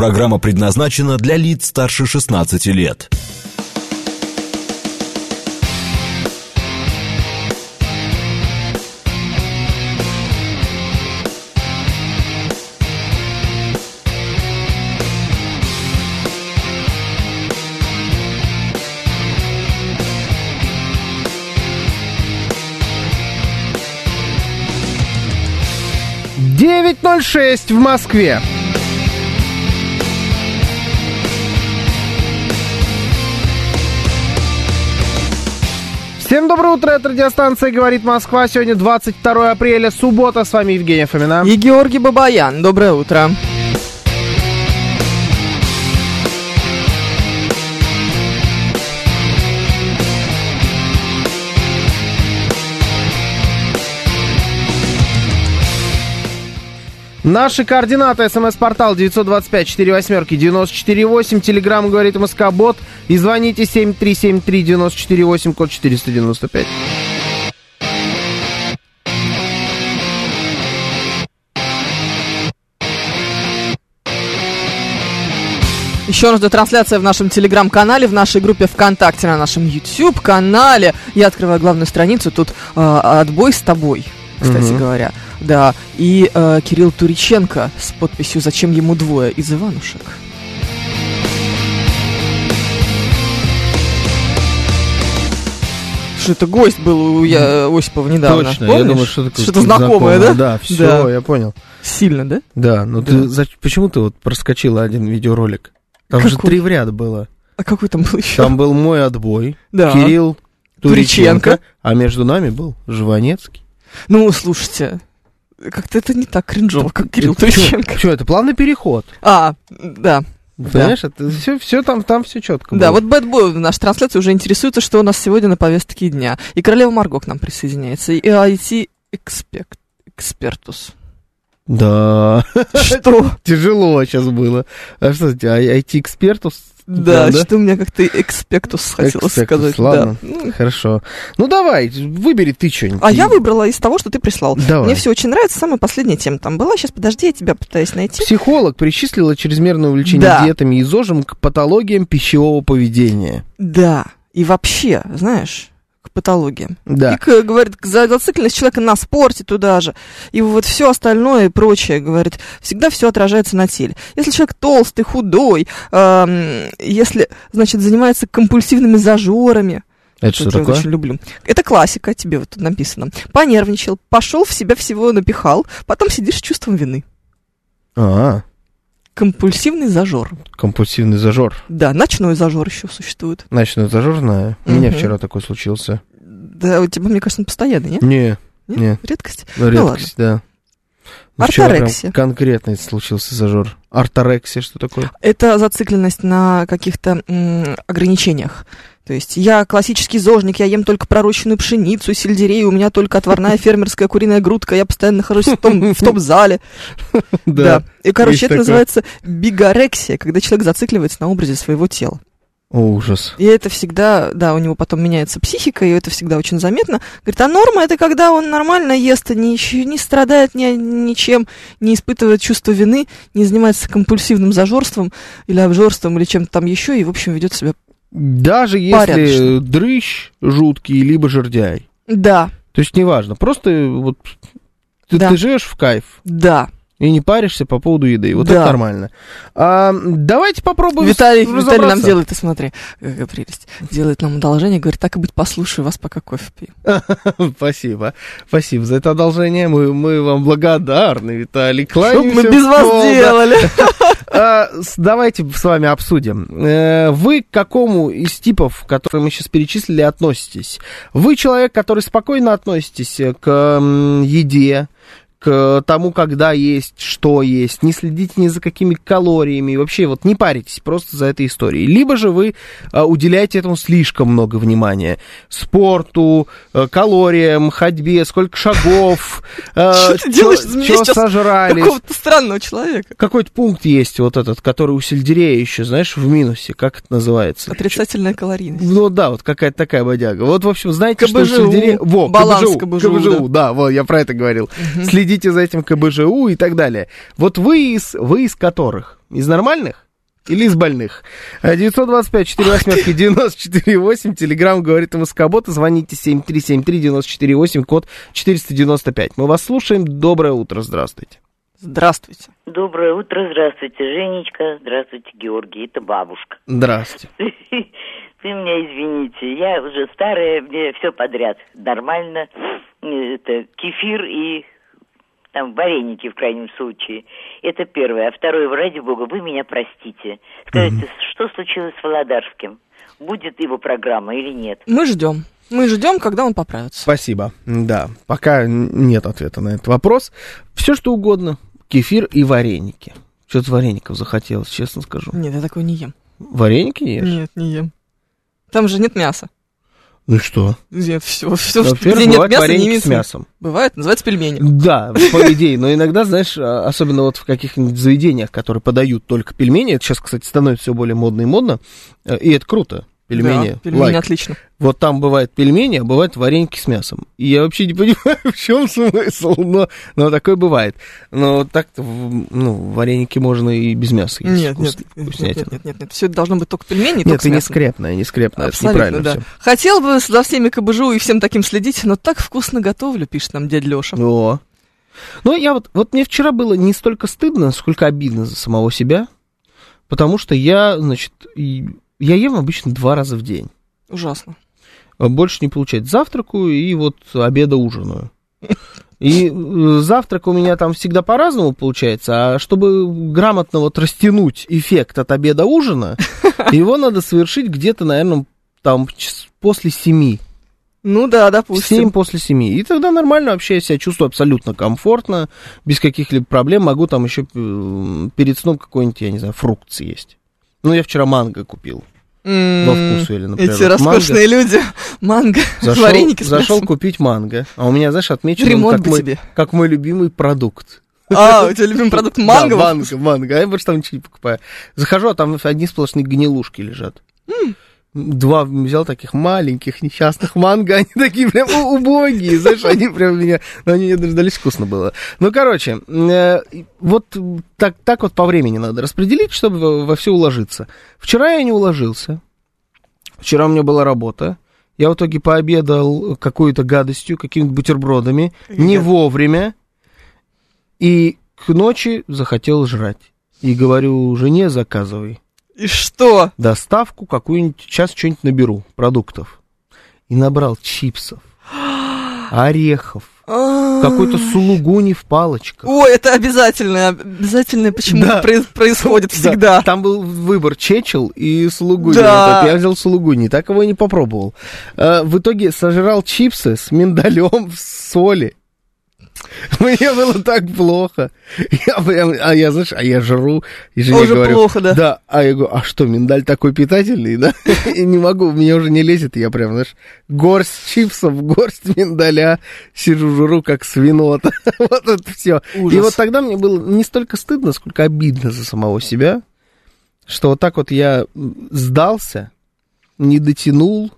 Программа предназначена для лиц старше 16 лет. Девять ноль шесть в Москве. Всем доброе утро, это радиостанция «Говорит Москва». Сегодня 22 апреля, суббота. С вами Евгения Фомина. И Георгий Бабаян. Доброе утро. Наши координаты. СМС-портал 925-48-94-8. Телеграмм говорит МСК-бот. И звоните 7373-94-8, код 495. Еще раз трансляция в нашем телеграм-канале, в нашей группе ВКонтакте, на нашем YouTube-канале. Я открываю главную страницу, тут э, отбой с тобой, кстати Мгм. говоря. Да, и э, Кирилл Туриченко с подписью «Зачем ему двое» из Иванушек. Что это гость был у я, Осипова недавно. Точно, помнишь? я думаю, что такое Что-то знакомое, да? Да, все, Да. я понял. Сильно, да? Да, но ты за- почему ты вот проскочила один видеоролик? Там же Какой? три в ряд было. А какой там был еще? Там был мой отбой, да. Кирилл Туриченко, Туриченко. а между нами был Жванецкий. Ну, слушайте, как-то это не так кринжово, как Кирилл Туриченко. Что, это плавный переход. А, да. Понимаешь, это все, все там, там все четко. Да, вот Бэтбой в нашей трансляции уже интересуется, что у нас сегодня на повестке дня. И королева Марго к нам присоединяется. И IT-экспертус. Да, Что? тяжело сейчас было. А что, IT-экспертов? Да, что у меня как-то экспектус хотелось Экспектус, сказать. ладно. Да. Ну, Хорошо. Ну давай, выбери ты что-нибудь. А я выбрала из того, что ты прислал. Давай. Мне все очень нравится. Самая последняя тема там была. Сейчас, подожди, я тебя пытаюсь найти. Психолог причислила чрезмерное увлечение Да. диетами и ЗОЖем к патологиям пищевого поведения. Да. И вообще, знаешь, к патологиям. Да. И, к- говорит, зацикленность человека на спорте туда же. И вот все остальное и прочее, говорит, всегда все отражается на теле. Если человек толстый, худой, эм, если, значит, занимается компульсивными зажорами, Это что вот я такое? очень люблю. Это классика, тебе вот тут написано. Понервничал, пошел в себя всего напихал, потом сидишь с чувством вины. А, Компульсивный зажор. компульсивный зажор. Да, ночной зажор еще существует. Ночной зажор знаю. У меня вчера такой случился. Да, у тебя, мне кажется, он постоянный, нет? Не, Нет? не. Редкость? редкость, да. Ну, вчера прям Орторексия. конкретно случился зажор. Орторексия, что такое? Это зацикленность на каких-то м, ограничениях. То есть я классический зожник, я ем только пророщенную пшеницу, сельдерей, у меня только отварная фермерская куриная грудка, я постоянно нахожусь в том, в том зале. Да. И, короче, это называется бигорексия, когда человек зацикливается на образе своего тела. О, ужас. И это всегда, да, у него потом меняется психика, и это всегда очень заметно. Говорит, а норма это когда он нормально ест, а не, не страдает ни, ничем, не испытывает чувство вины, не занимается компульсивным зажорством или обжорством или чем-то там еще, и, в общем, ведет себя. Даже если Порядочно. дрыщ жуткий, либо жердяй. Да, То есть неважно, просто вот ты, Да. ты живешь в кайф да. И не паришься по поводу еды. Вот Да. это нормально. А, давайте попробуем Виталий, Виталий нам делает, ты смотри, какая прелесть, делает нам одолжение, говорит, так и быть, послушаю вас, пока кофе пью. Спасибо. Спасибо за это одолжение. Мы, мы вам благодарны, Виталий. Что мы без вас делали? А, давайте с вами обсудим. Э, Вы к какому из типов, которые мы сейчас перечислили, относитесь? Вы человек, который спокойно относитесь э, к еде, к тому, когда есть, что есть, не следите ни за какими калориями, вообще вот не паритесь просто за этой историей. Либо же вы а, уделяете этому слишком много внимания. Спорту, э, калориям, ходьбе, сколько шагов, э, Что ты делаешь сейчас сожрали, Какого-то странного человека. какой-то пункт есть вот этот, который у сельдерея еще, знаешь, в минусе, как это называется? Отрицательная калорийность. Ну да, вот какая-то такая бодяга. Вот, в общем, знаете, что у сельдерея... Баланс КБЖУ, КБЖУ, да. вот, я про это говорил. Следите за этим КБЖУ и так далее. Вот вы из, вы из которых? Из нормальных? Или из больных? Э, 925 4 восьмерки 94 Телеграмм говорит МСК-бот. Звоните 7373-94-8, код 495. Мы вас слушаем. Доброе утро. Здравствуйте. Здравствуйте. Доброе утро, здравствуйте, Женечка, здравствуйте, Георгий, это бабушка. Здравствуйте. Вы меня извините, я уже старая, мне все подряд нормально. Это кефир и там вареники в крайнем случае. Это первое. А второе, ради бога, вы меня простите. Скажите, что случилось с Володарским? Будет его программа или нет? Мы ждем. Мы ждем, когда он поправится. Спасибо. Да, пока нет ответа на этот вопрос. Все что угодно. Кефир и вареники. Что-то вареников захотелось, честно скажу. Нет, я такое не ем. Вареники ешь? Нет, не ем. Там же нет мяса. Ну и что? Нет, все, все, Во-первых, где нет мяса, не имеет с мясом. Бывает, называется пельмени. Да, по идее, но иногда, знаешь, а, особенно вот в каких-нибудь заведениях, которые подают только пельмени, это сейчас, кстати, становится все более модно и модно, э, и это круто. Пельмени, Да, пельмени лайк. отлично. Вот там бывают пельмени, а бывают вареники с мясом. И я вообще не понимаю, в чем смысл, но, но такое бывает. Но так-то, ну, вареники можно и без мяса есть. Нет, нет, Вкус- нет, вкуснятина. нет, нет, нет, нет. Все это должно быть только пельмени, Нет, только это с не скрепное, не скрепное, это неправильно да. все. Хотел бы за всеми кабыжу и всем таким следить, но так вкусно готовлю, пишет нам дядя Леша. О. Ну, я вот, вот мне вчера было не столько стыдно, сколько обидно за самого себя, потому что я, значит, и- я ем обычно два раза в день. Ужасно. А Больше не получается. Завтракаю и вот обеда ужинаю. И э, завтрак у меня там всегда по-разному получается, а чтобы грамотно вот растянуть эффект от обеда ужина, его надо совершить где-то, наверное, там после семи. Ну да, допустим. 7 после 7. И тогда нормально вообще я себя чувствую абсолютно комфортно, без каких-либо проблем. Могу там еще э, перед сном какой-нибудь, я не знаю, фрукт съесть. Ну, я вчера манго купил. Во вкусу или, например, Эти роскошные люди. Манго, Зашел, вареники зашел купить манго. А у меня, знаешь, отмечен он Ремонт как мой, тебе. как мой любимый продукт. А, у тебя любимый продукт манго? Да, манго, манго. А я больше там ничего не покупаю. Захожу, а там одни сплошные гнилушки лежат. Два взял таких маленьких несчастных манго, они такие прям убогие, знаешь, они прям меня, ну, они мне дождались, вкусно было. Ну, короче, э, вот так, так вот по времени надо распределить, чтобы во, во все уложиться. Вчера я не уложился, вчера у меня была работа, я в итоге пообедал какой-то гадостью, какими-то бутербродами, не Гад- вовремя, и к ночи захотел жрать. И говорю, жене заказывай И что? доставку какую-нибудь, сейчас что-нибудь наберу, продуктов. И набрал чипсов, орехов, какой-то сулугуни в палочках. Ой, это обязательно, обязательно почему Да. происходит Да, всегда. там был выбор чечел и сулугуни. Да. Вот я взял сулугуни, так его и не попробовал. А, в итоге сожрал чипсы с миндалем в соли. Мне было так плохо. Я прям, а я, знаешь, а я жру, и жене Уже говорю, плохо, да. Да, а я говорю, а что, миндаль такой питательный, да? И не могу, мне уже не лезет, я прям, знаешь, горсть чипсов, горсть миндаля, сижу, жру, как свинота. Вот это все. И вот тогда мне было не столько стыдно, сколько обидно за самого себя, что вот так вот я сдался, не дотянул,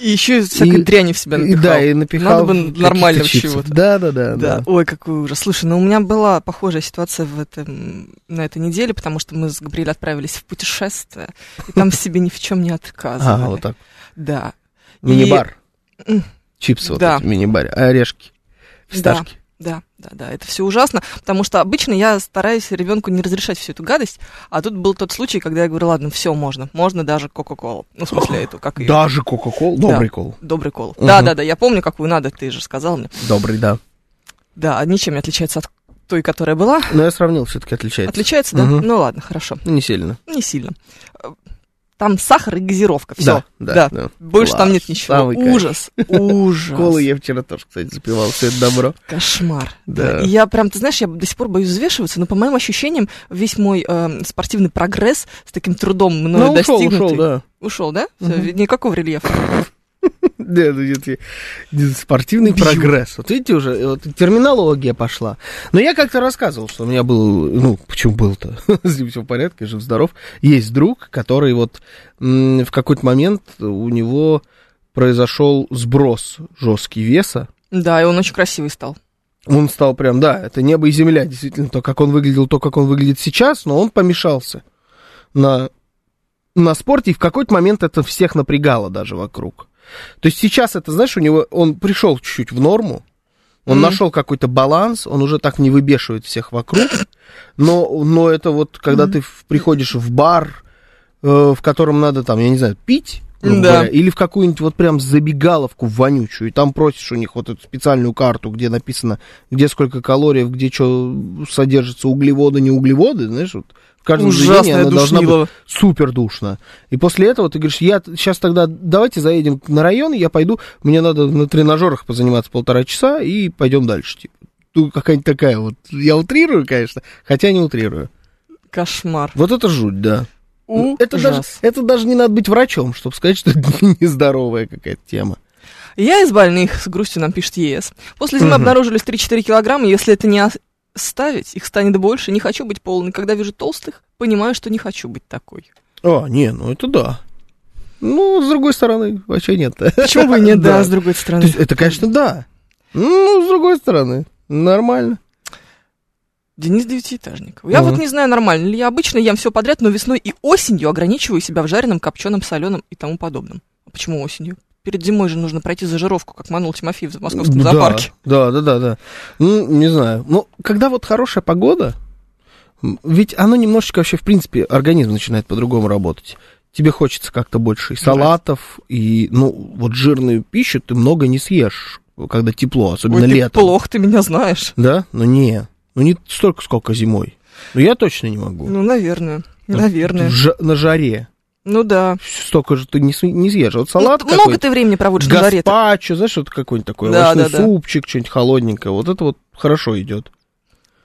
И еще всякой И- дряни в себя и, напихал. да, и напихал Надо бы нормального чего-то. Да, да, да, Да, ой, какой ужас. Слушай, ну у меня была похожая ситуация в этом, на этой неделе, потому что мы с Габриэль отправились в путешествие, и там себе ни в чем не отказывали. А, вот так. Да. И- Мини-бар. Чипсы вот эти, мини-бар. А орешки. Фисташки. Да, да, да, это все ужасно, потому что обычно я стараюсь ребенку не разрешать всю эту гадость, а тут был тот случай, когда я говорю, ладно, все можно, можно даже Кока-Колу, ну, в смысле, эту, как ее, Даже Кока-Колу. Да. Добрый кол. добрый кол. Мгм. Да, да, да, я помню, какую надо, ты же сказал мне. Добрый, да. Да, ничем не отличается от той, которая была. Но я сравнил, все-таки отличается. Отличается, да? Мгм. Ну ладно, хорошо, Не сильно. не сильно. Там сахар и газировка, все. Да, да, да. Больше там Класс. нет ничего. Самый кайф. ужас, ужас. Колы я вчера тоже, кстати, запивал. Все это добро. Кошмар. Да. И я прям, ты знаешь, я до сих пор боюсь взвешиваться, но по моим ощущениям весь мой э, спортивный прогресс с таким трудом мною Ну, ушел, достигнутый. ушел, да. Ушел, да? Никакого рельефа. спортивный Бью. прогресс. Вот видите, уже вот, терминология пошла. Но я как-то рассказывал, что у меня был, ну, почему был-то, с ним все в порядке, жив-здоров. Есть друг, который вот в какой-то момент у него произошел сброс жесткий веса. Да, и он очень красивый стал. Он стал прям, да, это небо и земля, действительно, то, как он выглядел, то, как он выглядит сейчас, но он помешался на, на спорте, и в какой-то момент это всех напрягало даже вокруг. То есть сейчас это, знаешь, у него, он пришел чуть-чуть в норму, он Мгм. нашел какой-то баланс, он уже так не выбешивает всех вокруг, но, но это вот, когда ты в- приходишь в бар, э, в котором надо там, я не знаю, пить, Да. говоря, или в какую-нибудь вот прям забегаловку вонючую, и там просишь у них вот эту специальную карту, где написано, где сколько калорий, где что содержится, углеводы, не углеводы, знаешь, вот каждом заведении она должна быть супер душно. И после этого ты говоришь, я сейчас тогда давайте заедем на район, я пойду, мне надо на тренажерах позаниматься полтора часа и пойдем дальше. Типа. Тут какая-нибудь такая вот, я утрирую, конечно, хотя не утрирую. Кошмар. Вот это жуть, да. Ну, Это даже, это даже не надо быть врачом, чтобы сказать, что это нездоровая какая-то тема. Я из больных, с грустью нам пишет ЕС. После зимы Мгм. обнаружились 3-4 килограмма, если это не оставить, их станет больше, не хочу быть полной. Когда вижу толстых, понимаю, что не хочу быть такой. А, не, ну это да. Ну, с другой стороны, вообще нет. Почему бы нет, да, с другой То стороны. есть это, конечно, да. Ну, с другой стороны, нормально. Денис Девятиэтажник. Я вот не знаю, нормально ли я обычно ем все подряд, но весной и осенью ограничиваю себя в жареном, копченом, соленом и тому подобном. Почему осенью? Перед зимой же нужно пройти зажировку, как манул Тимофеев в московском Да, зоопарке. Да, да, да, да. Ну, не знаю. Ну, когда вот хорошая погода, ведь оно немножечко вообще, в принципе, организм начинает по-другому работать. Тебе хочется как-то больше и салатов, и, ну, вот жирную пищу ты много не съешь, когда тепло, особенно Ой, ты летом. плохо, ты меня знаешь. Да? Ну, не. Ну, не столько, сколько зимой. Ну, я точно не могу. Ну, наверное. Наверное. В на жаре. Ну да. Столько же ты не, не съешь. Вот салат Ну, много ты времени проводишь на жаре. гаспачо, знаешь, вот какой-нибудь такой Да, овощной да, да. супчик, что-нибудь холодненькое. Вот это вот хорошо идет.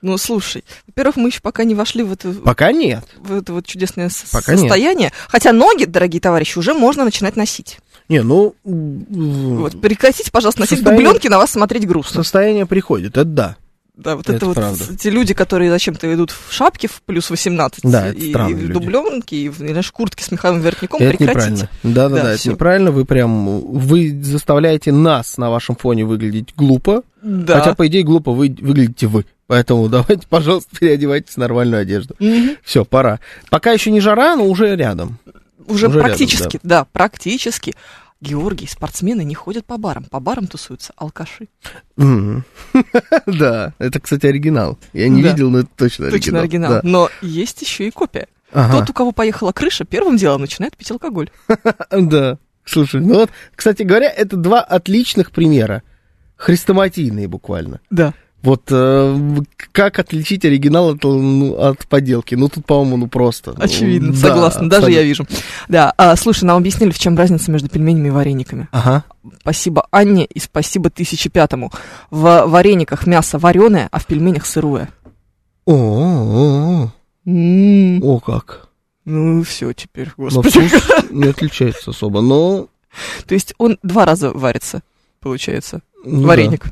Ну, слушай, во-первых, мы еще пока не вошли в это, Пока нет. в это вот чудесное Пока нет. состояние. Хотя ноги, дорогие товарищи, уже можно начинать носить. Не, ну, Вот, прекратите, пожалуйста, носить Состояние- дубленки, на вас смотреть грустно. состояние приходит, это да. Да, вот Это это, вот правда. те люди, которые зачем-то идут в шапке в плюс 18 Да, и, и в дубленке, и в знаешь, куртке с меховым воротником, это прекратите. неправильно. Да, да, Да, да, это неправильно. Вы прям, вы заставляете нас на вашем фоне выглядеть глупо. Да. Хотя, по идее, глупо вы выглядите вы. Поэтому давайте, пожалуйста, переодевайтесь в нормальную одежду. Мгм. Все, пора. Пока еще не жара, но уже рядом. Уже, Уже рядом, практически, да. практически. Георгий, спортсмены не ходят по барам. По барам тусуются алкаши. Да, это, кстати, оригинал. Я не видел, но это точно оригинал. Точно оригинал. Но есть еще и копия. Тот, у кого поехала крыша, первым делом начинает пить алкоголь. Да. Слушай, ну вот, кстати говоря, это два отличных примера. Хрестоматийные буквально. Да. Вот э, как отличить оригинал от, ну, от подделки? Ну, тут, по-моему, ну просто. Ну, Очевидно, да, согласна, даже я абсолютно. вижу. Да, а, слушай, нам объяснили, в чем разница между пельменями и варениками. Ага. Спасибо Анне и спасибо 1005-му. В варениках мясо вареное, а в пельменях сырое. О, о, как. Ну, все теперь, Но господи. не отличается особо, но... То есть он два раза варится, получается, ну вареник.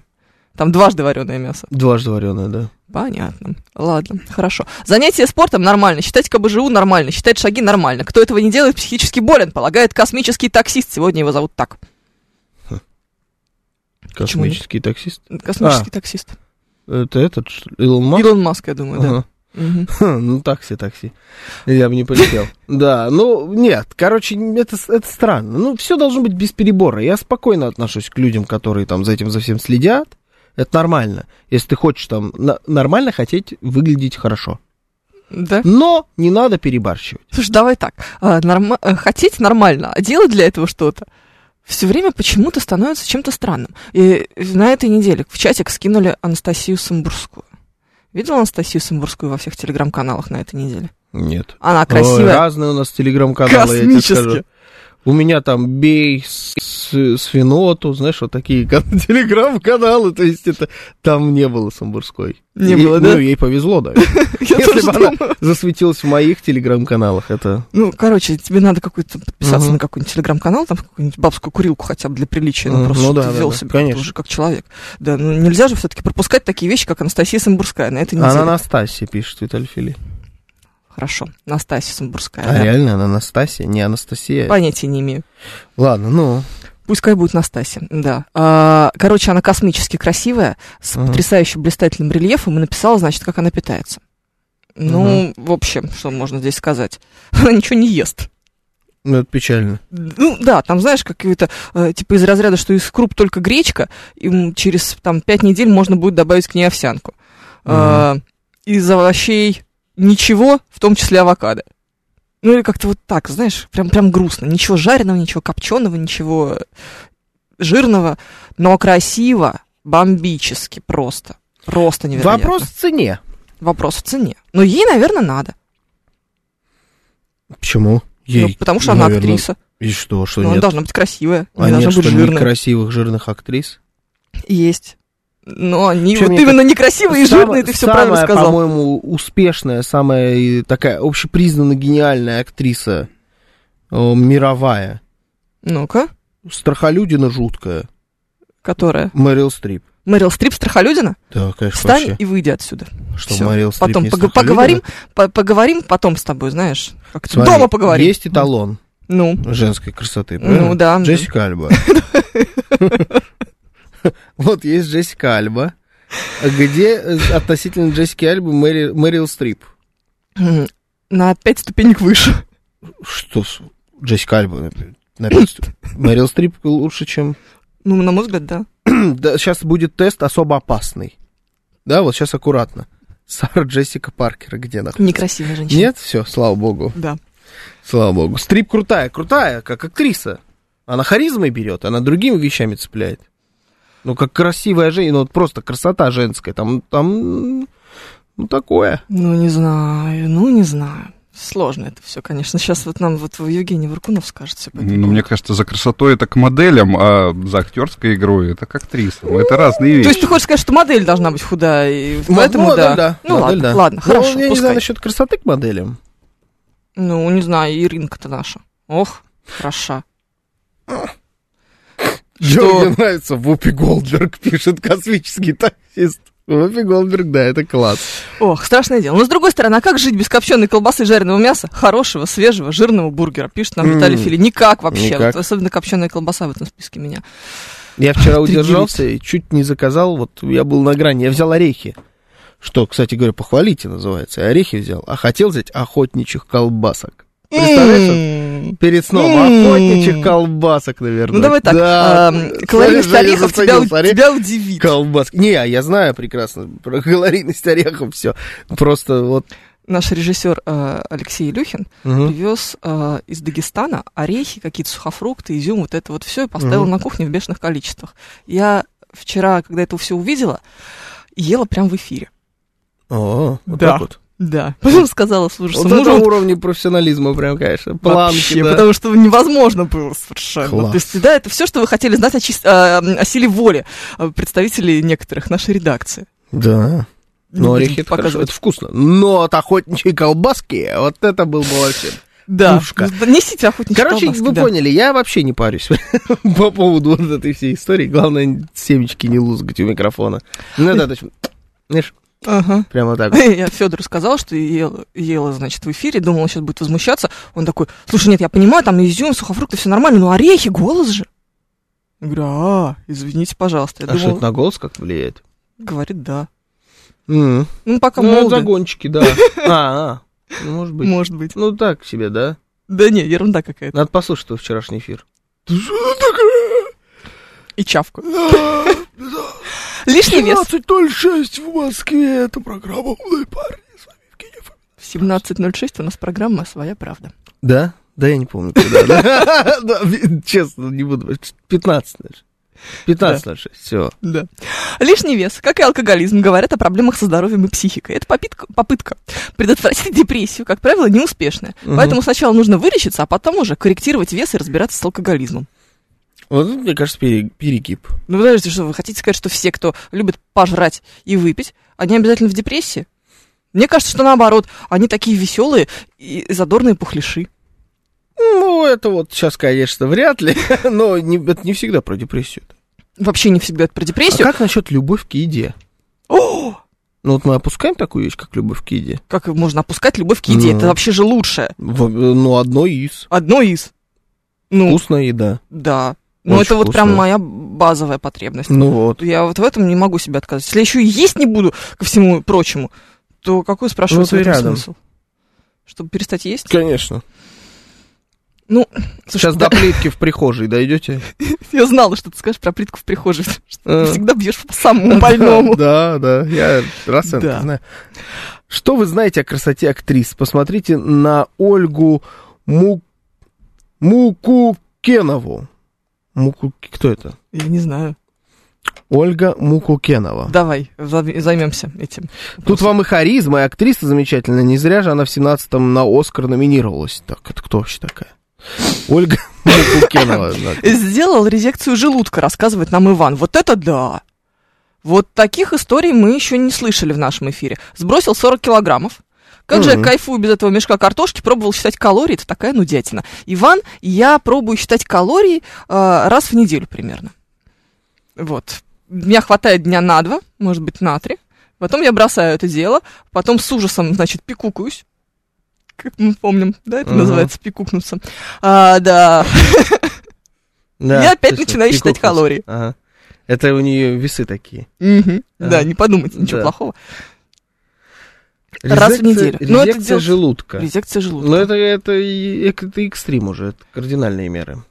Там дважды вареное мясо. да, дважды вареное, да. Понятно. Ладно, хорошо. Занятие спортом нормально, считать КБЖУ нормально, считать шаги нормально. Кто этого не делает, психически болен, полагает космический таксист. Сегодня его зовут так. Космический таксист. Космический таксист. Это этот, что ли, Илон Маск? Илон Маск, я думаю, да. Ага. Ха, Ну, такси, такси. Я бы не полетел. Да, ну, нет, короче, это, это странно. Ну, все должно быть без перебора. Я спокойно отношусь к людям, которые там за этим за всем следят. Это нормально. Если ты хочешь там нормально хотеть выглядеть хорошо. Да. Но не надо перебарщивать. Слушай, давай так. А, норма- э, Хотеть нормально, а делать для этого что-то все время почему-то становится чем-то странным. И на этой неделе в чатик скинули Анастасию Самбурскую. Видел Анастасию Самбурскую во всех телеграм-каналах на этой неделе? Нет. Она Ой, красивая. разные у нас телеграм-каналы, я тебе скажу. У меня там бей свиноту, знаешь, вот такие кан- телеграм-каналы, то есть это там не было Самбурской. Не Ей- было, да? Ну, ей повезло, да. Если бы она засветилась в моих телеграм-каналах, это... Ну, короче, тебе надо какой-то подписаться на какой-нибудь телеграм-канал, там какую-нибудь бабскую курилку хотя бы для приличия, ну, просто ну чтобы ты вел себя уже как человек. Да, ну нельзя же все-таки пропускать такие вещи, как Анастасия Самбурская на этой неделе. Она Анастасия пишет, Виталий Фили. Хорошо, Настасья Самбурская. А да. реально она Анастасия, не Анастасия? Понятия не имею. Ладно, ну... Пускай будет Настасья, да. А, короче, она космически красивая, с Ага. потрясающе блистательным рельефом, и написала, значит, как она питается. Ну, в общем, что можно здесь сказать? Она ничего не ест. Ну, это печально. Ну, да, там, знаешь, какие-то, э, типа, из разряда, что из круп только гречка, им через, там, пять недель можно будет добавить к ней овсянку. А, из овощей ничего, в том числе авокадо. Ну, или как-то вот так, знаешь, прям, прям грустно. Ничего жареного, ничего копченого, ничего жирного, но красиво, бомбически просто. Просто невероятно. Вопрос в цене. Вопрос в цене. Но ей, наверное, надо. Почему? Ну, Ей, потому что она наверное, актриса. И что, что Ну, она нет? должна быть красивая, не а должна нет, быть что жирная. некрасивых жирных актрис? Есть. Но они Вообще, вот именно некрасивые и Самая- жирные, ты все самая, правильно сказал. по-моему, успешная, самая такая общепризнанно гениальная актриса о, мировая. Ну-ка, Страхолюдина жуткая. которая? Мэрил Стрип. Мэрил Стрип Страхолюдина? Да, конечно, Встань вообще. и выйди отсюда. Что, Всё. Мэрил Стрип Потом не пог- поговорим, по- поговорим потом с тобой, знаешь. Как Смотри, дома поговорим. Есть эталон Ну, женской красоты. Ну, правильно? да. Джессика Альба. Вот есть Джессика Альба. Где э, относительно Джессики Альбы Мэри- Мэрил Стрип? на пять ступенек выше. Что с Джессика Альба? на- на пять ступ- Мэрил Стрип лучше, чем... Ну, на мой взгляд, да. Да, сейчас будет тест особо опасный. Да, вот сейчас аккуратно. Сара Джессика Паркер где находится? Некрасивая женщина. Нет? Все, слава богу. Да. Слава богу. Стрип крутая, крутая, как актриса. Она харизмой берет, она другими вещами цепляет. Ну, как красивая женщина, ну, вот просто красота женская. Там, там, ну, такое. Ну, не знаю, ну, не знаю. Сложно это все, конечно. Сейчас вот нам вот Евгений Варкунов скажет все Ну, мне кажется, за красотой это к моделям, а за актерской игрой это к актрисам. Это разные вещи. То есть ты хочешь сказать, что модель должна быть худая, и поэтому модель, да. да. Ну модель, ладно, да. ладно, Ну, хорошо, я не пускай. знаю насчет красоты к моделям. Ну, не знаю, Иринка-то наша. Ох, хороша. Что? Мне нравится, Вупи Голдберг пишет космический таксист. Вупи Голдберг, да, это класс. Ох, страшное дело. Но с другой стороны, а как жить без копченой колбасы и жареного мяса, хорошего, свежего, жирного бургера? Пишет нам Виталий Фили. Никак вообще. никак. Вот особенно копченая колбаса в этом списке меня. Я вчера удержался и чуть не заказал, вот я был на грани, я взял орехи. Что, кстати говоря, похвалите называется. Орехи взял, а хотел взять охотничьих колбасок. Представляешь, перед сном охотничьих колбасок, наверное. Ну давай так, Да. калорийность орехов тебя, тебя удивит. Колбаски. Не, я знаю прекрасно про калорийность орехов все. Просто вот... Наш режиссер э, Алексей Илюхин мгм. привез э, из Дагестана орехи, какие-то сухофрукты, изюм, вот это вот все, и поставил Мгм. на кухне в бешеных количествах. Я вчера, когда это все увидела, ела прям в эфире. О, вот Да. так вот. Да. Потом сказала, слушай, Вот что это мужу уровни профессионализма прям, конечно. Планки, Вообще, да. потому что невозможно было совершенно. Класс. То есть, да, это все, что вы хотели знать о, чис- а, о силе воли а, представителей некоторых нашей редакции. Да. Не Ну, орехи это, хорошо, это вкусно. Но от охотничьей колбаски, вот это был бы вообще... Да. пушка. Несите охотничьи Короче, колбаски, вы да. поняли, я вообще не парюсь по поводу вот этой всей истории. Главное, семечки не лузгать у микрофона. Ну да, точно. Знаешь, Ага. прямо так. Я Федору сказал, что ела, ела, значит, в эфире, думал, он сейчас будет возмущаться. Он такой, слушай, нет, я понимаю, там изюм, сухофрукты, все нормально, но орехи, голос же. Я говорю, а, извините, пожалуйста. Я А что думал, это на голос как влияет? говорит, да. М. Ну, пока Ну, молоды, загончики, да. А, а. Ну, может быть. может быть. Ну, так себе, да? Да не, ерунда какая-то. Надо послушать твой вчерашний эфир. И чавку. Лишний вес. 15.06 в Москве. Это программа «Умные парни». В 17.06 у нас программа «Своя правда». Да? Да, я не помню, когда. Да, да, Честно, не буду. 15, значит. 15.06, все. Да. Лишний вес, как и алкоголизм, говорят о проблемах со здоровьем и психикой. Это попытка, попытка предотвратить депрессию, как правило, неуспешная. Мгм. Поэтому сначала нужно вылечиться, а потом уже корректировать вес и разбираться с алкоголизмом. Вот это, мне кажется, пере- перегиб. Ну, подождите, что вы хотите сказать, что все, кто любит пожрать и выпить, они обязательно в депрессии? Мне кажется, что наоборот, они такие веселые и задорные пухляши. Ну, это вот сейчас, конечно, вряд ли, но не- это не всегда про депрессию. Вообще не всегда это про А депрессию. как насчет любовь к еде? О, Ну, вот мы опускаем такую вещь, как любовь к еде. как можно опускать любовь к еде? Ну. Это вообще же лучшее. В- Ну, одно из. Одно из. Ну, Вкусная еда. да. Ну, это вот вкусно. прям моя базовая потребность. Ну вот. Я вот в этом не могу себе отказать. Если я еще и есть не буду ко всему прочему, то какой, спрашиваю, Ну, ты в этом рядом. смысл? Чтобы перестать есть? Конечно. Ну, слушай, Сейчас да, до плитки в прихожей дойдете. я знала, что ты скажешь про плитку в прихожей, что ты всегда бьешь по самому больному. Да, да, я расценку Да. знаю. Что вы знаете о красоте актрис? Посмотрите на Ольгу Му... Мукукенову. Муку... Кто это? Я не знаю. Ольга Мукукенова. Давай, займемся этим. Тут вам и харизма, и актриса замечательная. Не зря же она в 17-м на Оскар номинировалась. Так, это кто вообще такая? Ольга Мукукенова. Сделал резекцию желудка, рассказывает нам Иван. Вот это да! Вот таких историй мы еще не слышали в нашем эфире. Сбросил 40 килограммов. Как же я кайфую без этого мешка картошки, пробовал считать калории, это такая нудятина. Иван, я пробую считать калории э, раз в неделю примерно. Вот. Меня хватает дня на два, может быть, на три. Потом я бросаю это дело, потом с ужасом, значит, пикукаюсь. Как мы помним, да, это называется пикукнуться. А, да, Да, Я опять начинаю считать калории. Ага. Это у нее весы такие. Ага. Да, не подумайте, ничего Да. плохого. Раз в Резекция- неделю. Но это Резекция делать- желудка. Резекция желудка. Но это, это, и- это экстрим уже, это кардинальные меры.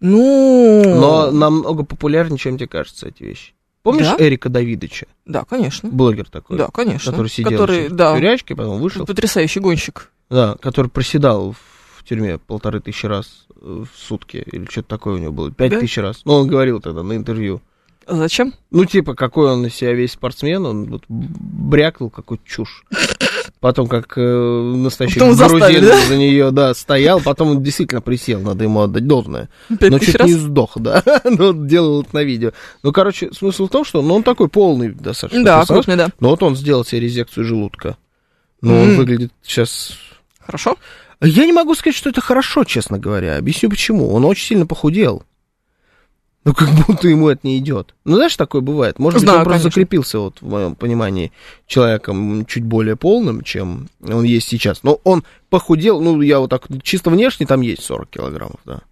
Ну, Но намного популярнее, чем тебе кажется, эти вещи. Помнишь Да? Эрика Давидыча, да, конечно. блогер такой? Да, конечно. Который сидел Который, значит, да, в тюрячке, потом вышел. потрясающий гонщик. Да, который проседал в тюрьме полторы тысячи раз э, в сутки, или что-то такое у него было, пять Да? тысяч раз. Ну, он говорил тогда на интервью. А Зачем? Ну, типа, какой он из себя весь спортсмен, он вот брякнул какую-то чушь. Потом, как э, настоящий Потом грузин заставили, да? за нее, да, стоял, потом он действительно присел, надо ему отдать должное. Пять Но чуть раз? не сдох, да. Но он делал это на видео. Ну, короче, смысл в том, что ну, он такой полный достаточно. Да, персонаж. крупный, да. Но вот он сделал себе резекцию желудка. Ну, он Мгм. выглядит сейчас... Хорошо? Я не могу сказать, что это хорошо, честно говоря. Объясню почему. Он очень сильно похудел. Ну, как будто ему это не идет. Ну, знаешь, такое бывает. Может быть, Знаю, он просто конечно. закрепился, вот, в моем понимании, человеком чуть более полным, чем он есть сейчас. Но он похудел, ну, я вот так, чисто внешне там есть 40 килограммов, да.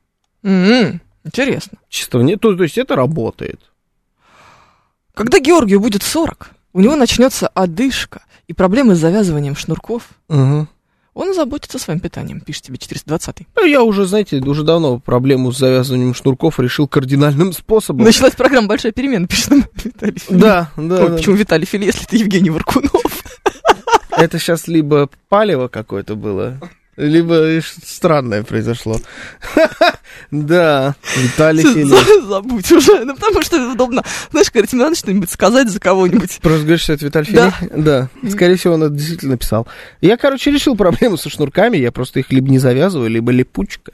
М, Интересно. Чисто вне, то, то есть это работает. Когда Георгию будет 40, у него начнется одышка и проблемы с завязыванием шнурков. Угу. Он озаботится своим питанием, пишет тебе 420 Ну, я уже, знаете, уже давно проблему с завязыванием шнурков решил кардинальным способом. Началась программа «Большая перемена», пишет нам Виталий Филипп. Да, да, Ой, да. Почему Виталий Фили, если это Евгений Варкунов? Это сейчас либо палево какое-то было, либо странное произошло. Да, Виталий Филипп. Забудь уже. Ну, потому что удобно. Знаешь, когда тебе надо что-нибудь сказать за кого-нибудь. Просто говоришь, что это Виталий Да. Филипп? Да. Скорее всего, он это действительно написал. Я, короче, решил проблему со шнурками, я просто их либо не завязываю, либо липучка.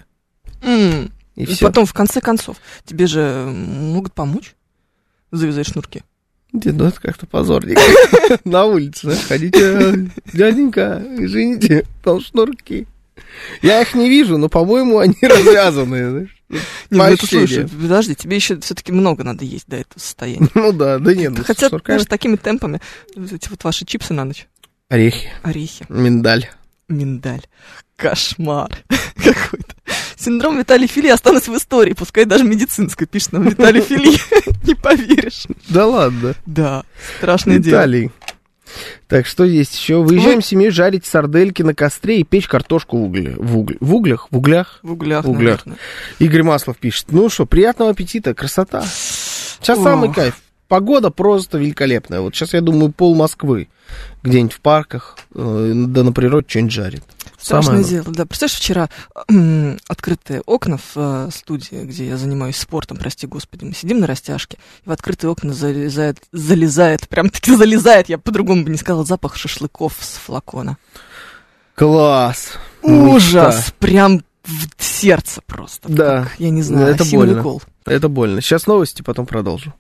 И все. потом, в конце концов, тебе же могут помочь завязать шнурки. Дед, ну это как-то позорненько. На улице, знаешь, ходите, дяденька, извините, там шнурки. Я их не вижу, но, по-моему, они развязаны, знаешь. Не, ну слушай, подожди, тебе еще все-таки много надо есть до этого состояния. Ну да, да нет, ну, Хотя, знаешь, такими темпами, вот эти вот ваши чипсы на ночь, Орехи, орехи, миндаль. миндаль, кошмар какой-то. Синдром Виталий Фили останусь в истории, пускай даже медицинской, пишет нам Виталий Фили. Не поверишь. Да ладно. Да, страшное дело. Виталий. Так, что есть еще? Выезжаем с семьей жарить сардельки на костре и печь картошку в, угле, в, угле, в углях, в углях. В углях, В углях. наверное. Игорь Маслов пишет. Ну что, приятного аппетита, красота. Сейчас Ох. самый кайф. Погода просто великолепная. Вот сейчас, я думаю, пол Москвы где-нибудь в парках, э, да на природе что-нибудь жарит. Страшное Самое дело, да. Представляешь, вчера м, открытые окна в э, студии, где я занимаюсь спортом, прости господи, мы сидим на растяжке, и в открытые окна залезает, залезает, прям-таки залезает, я по-другому бы не сказала, запах шашлыков с флакона. Класс. Ужас! Мечта. Прям в сердце просто. Да. Как, я не знаю, Это больно. кол. Это больно. Сейчас новости, потом продолжу.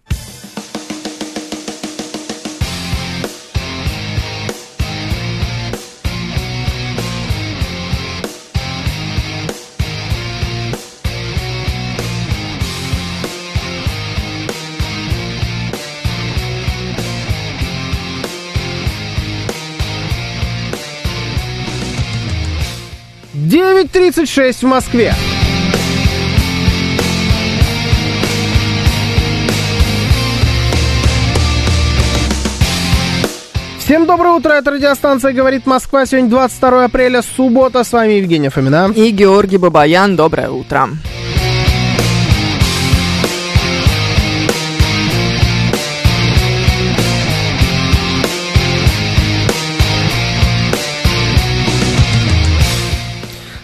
17.36 в Москве. Всем доброе утро, это радиостанция «Говорит Москва». Сегодня 22 апреля, суббота. С вами Евгений Фомина. И Георгий Бабаян. Доброе утро.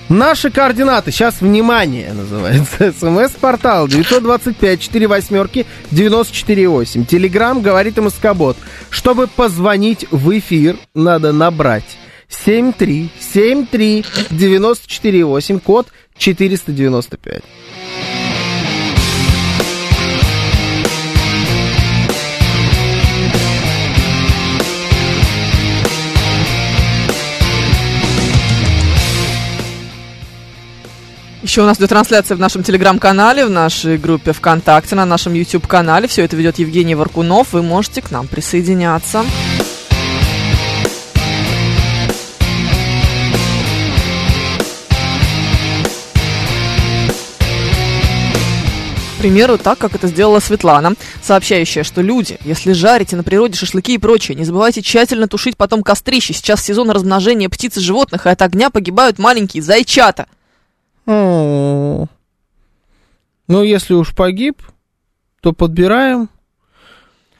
Наши координаты. Сейчас, внимание, называется. СМС-портал 925-4 восьмерки 94,8. Телеграмм говорит МСК-бот. Чтобы позвонить в эфир, надо набрать 73-73-94,8, код 495. Еще у нас идет трансляция в нашем телеграм-канале, в нашей группе ВКонтакте, на нашем YouTube-канале. Все это ведет Евгений Варкунов. Вы можете к нам присоединяться. Примеру, так, как это сделала Светлана, сообщающая, что люди, если жарите на природе шашлыки и прочее, не забывайте тщательно тушить потом кострище. Сейчас сезон размножения птиц и животных, и от огня погибают маленькие зайчата. Ну, если уж погиб, то подбираем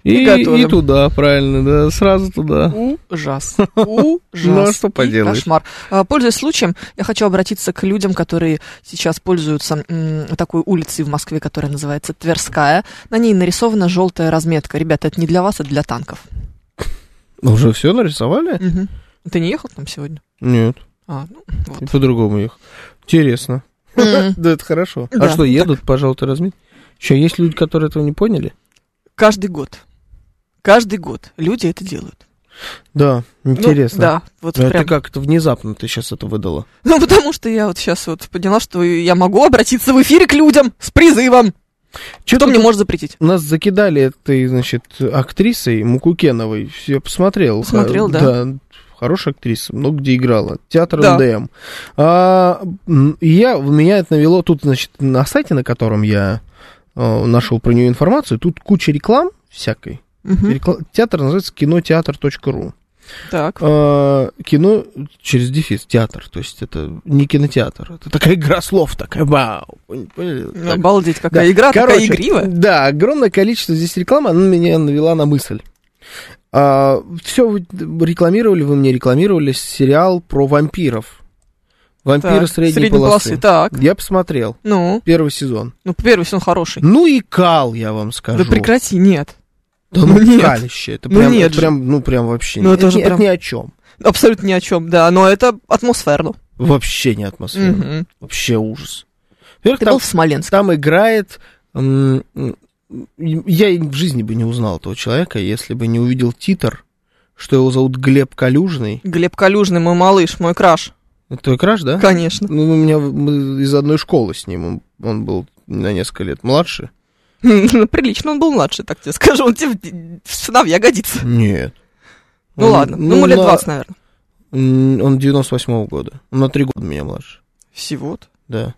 И и, и туда, правильно, да, сразу туда. Ужас. Ужас. Ну, а что И поделаешь? Кошмар. А, Пользуясь случаем, я хочу обратиться к людям, которые сейчас пользуются такой улицей в Москве, которая называется Тверская. На ней нарисована желтая разметка. Ребята, это не для вас, это для танков. Уже все нарисовали? Ты не ехал там сегодня? Нет, А, ну, вот. и по-другому их. Интересно. Да, это хорошо. Да, А что, едут по желтой разметке? Еще есть люди, которые этого не поняли? Каждый год. Каждый год люди это делают. Да, Ну, интересно. да, вот Ну, это прям. как это внезапно ты сейчас это выдала? Ну, потому что я вот сейчас вот поняла, что я могу обратиться в эфире к людям с призывом. Чё Кто мне может запретить? Нас закидали этой, значит, актрисой Мукукеновой. Я посмотрел. Посмотрел, Ха- да. Хорошая актриса, много где играла. Театр Да. НДМ. А, я, меня это навело тут, значит, на сайте, на котором я э, нашел про нее информацию, тут куча реклам всякой. Мгм. Рекла- Театр называется кинотеатр.ру. Так. А, кино через дефис, театр. То есть это не кинотеатр. Это такая игра слов такая. Вау. Поняли? Так. Обалдеть, какая Да. игра, такая Короче, игривая. Да, огромное количество здесь рекламы, она меня навела на мысль. Все вы рекламировали, вы мне рекламировали сериал про вампиров. Вампиры Так, средней, средней полосы. полосы, так. Я посмотрел Ну, первый сезон. ну, первый сезон хороший. Ну и кал, я вам скажу. Да прекрати, нет. Да Ну ну, нет. калище. Это Ну прям, нет это прям, ну прям вообще. Ну, это же не- прям- ни о чем. Абсолютно ни о чем, да. Но это атмосферно. Вообще не атмосфера. Мгм. Вообще ужас. Во-первых, Ты там был в Смоленске. Там играет... Я в жизни бы не узнал этого человека, если бы не увидел титр, что его зовут Глеб Калюжный. Глеб Калюжный, мой малыш, мой краш. Это твой краш, да? Конечно. Ну, у меня мы из одной школы с ним. Он, он был на несколько лет младше. Прилично, он был младше, так тебе скажу. Он тебе в сыновья годится. Нет. Ну Он- ладно, ну ему лет на- 20, наверное. Он 98-го года. Он на три года меня младше. Всего-то. Да.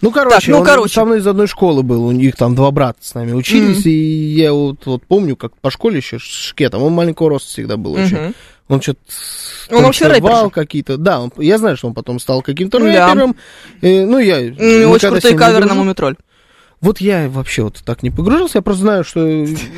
Ну, короче, ну, он короче. со мной из одной школы был, у них там два брата с нами учились, и я вот, вот помню, как по школе еще шкетом, он маленького роста всегда был очень. Мгм. Он что-то Он вообще рэпер какие-то. Да, он- я знаю, что он потом стал каким-то Да. рэпером. Э, ну, я и никогда очень с крутые не каверы на. Мумитроль. Вот я вообще вот так не погружился, я просто знаю, что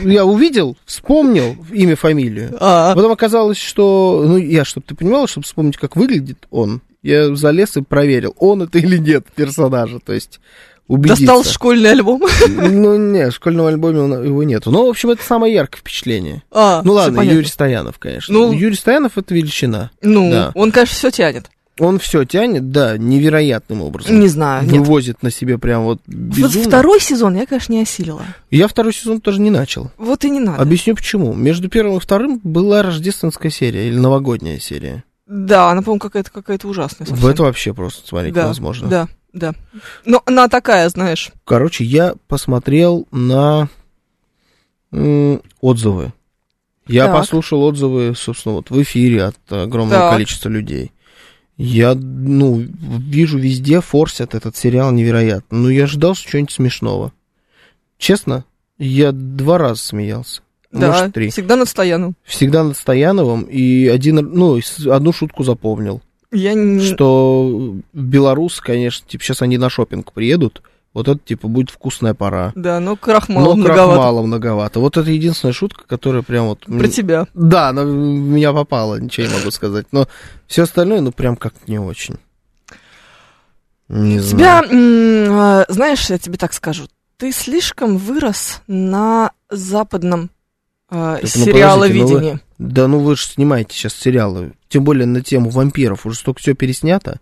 я увидел, вспомнил имя, фамилию. А, Потом оказалось, что, ну, я, чтобы ты понимала, чтобы вспомнить, как выглядит он, я залез и проверил, он это или нет персонажа, то есть убедиться. достал школьный альбом. Ну, не, в школьном альбоме он- его нету. Ну, в общем, это самое яркое впечатление. А, Ну ладно. Юрий Стоянов, конечно. Ну- Юрий Стоянов это величина. Ну, Да. он, конечно, все тянет. Он все тянет, да, невероятным образом. Не знаю, нет. Вывозит на себе прям вот Вот безумно. второй сезон я, конечно, не осилила. Я второй сезон тоже не начал. Вот и не надо. Объясню почему. Между первым и вторым была рождественская серия или новогодняя серия. Да, она, по-моему, какая-то какая-то ужасная. В совсем. это вообще просто смотреть да, невозможно. Да, да. Но она такая, знаешь. Короче, я посмотрел на отзывы. Я Так. послушал отзывы, собственно, вот в эфире от огромного Так. количества людей. Я, ну, вижу везде форсят этот сериал невероятно. Но я ждал что-нибудь смешного. Честно, я два раза смеялся. Да, может, три. всегда над Стояновым. Всегда над Стояновым, и один, ну, одну шутку запомнил. Я не... Что белорус, конечно, типа, сейчас они на шопинг приедут, вот это, типа, будет вкусная пора. Да, но крахмала Но многовато. крахмала многовато. Вот это единственная шутка, которая прям вот... Про тебя. Да, она меня попала, ничего не могу сказать. Но все остальное, ну, прям как не очень. Не Тебя, знаю. а, знаешь, я тебе так скажу, ты слишком вырос на западном а, Так, ну, сериаловидении. Да ну вы же снимаете сейчас сериалы, тем более на тему вампиров, уже столько все переснято.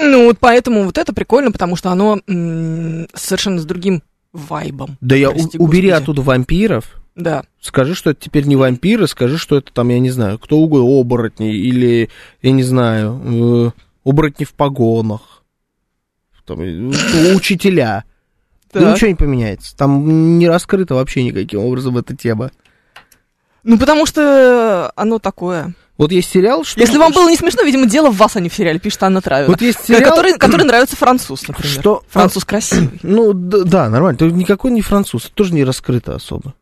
Ну, вот поэтому вот это прикольно, потому что оно м, совершенно с другим вайбом. Да я Прости, у- убери господи. оттуда вампиров, Да. скажи, что это теперь не вампиры, скажи, что это там, я не знаю, кто угодно, оборотни или, я не знаю, э, оборотни в погонах, там, э, учителя. Ну, Так. ничего не поменяется. Там не раскрыта вообще никаким образом эта тема. Ну, потому что оно такое. Вот есть сериал, что... Если вам было не смешно, видимо, дело в вас, а не в сериале, пишет Анна Травина. Вот есть сериал... который, который нравится француз, например. Что? Француз красивый. Ну, да, нормально. То никакой не француз. Это тоже не раскрыто особо.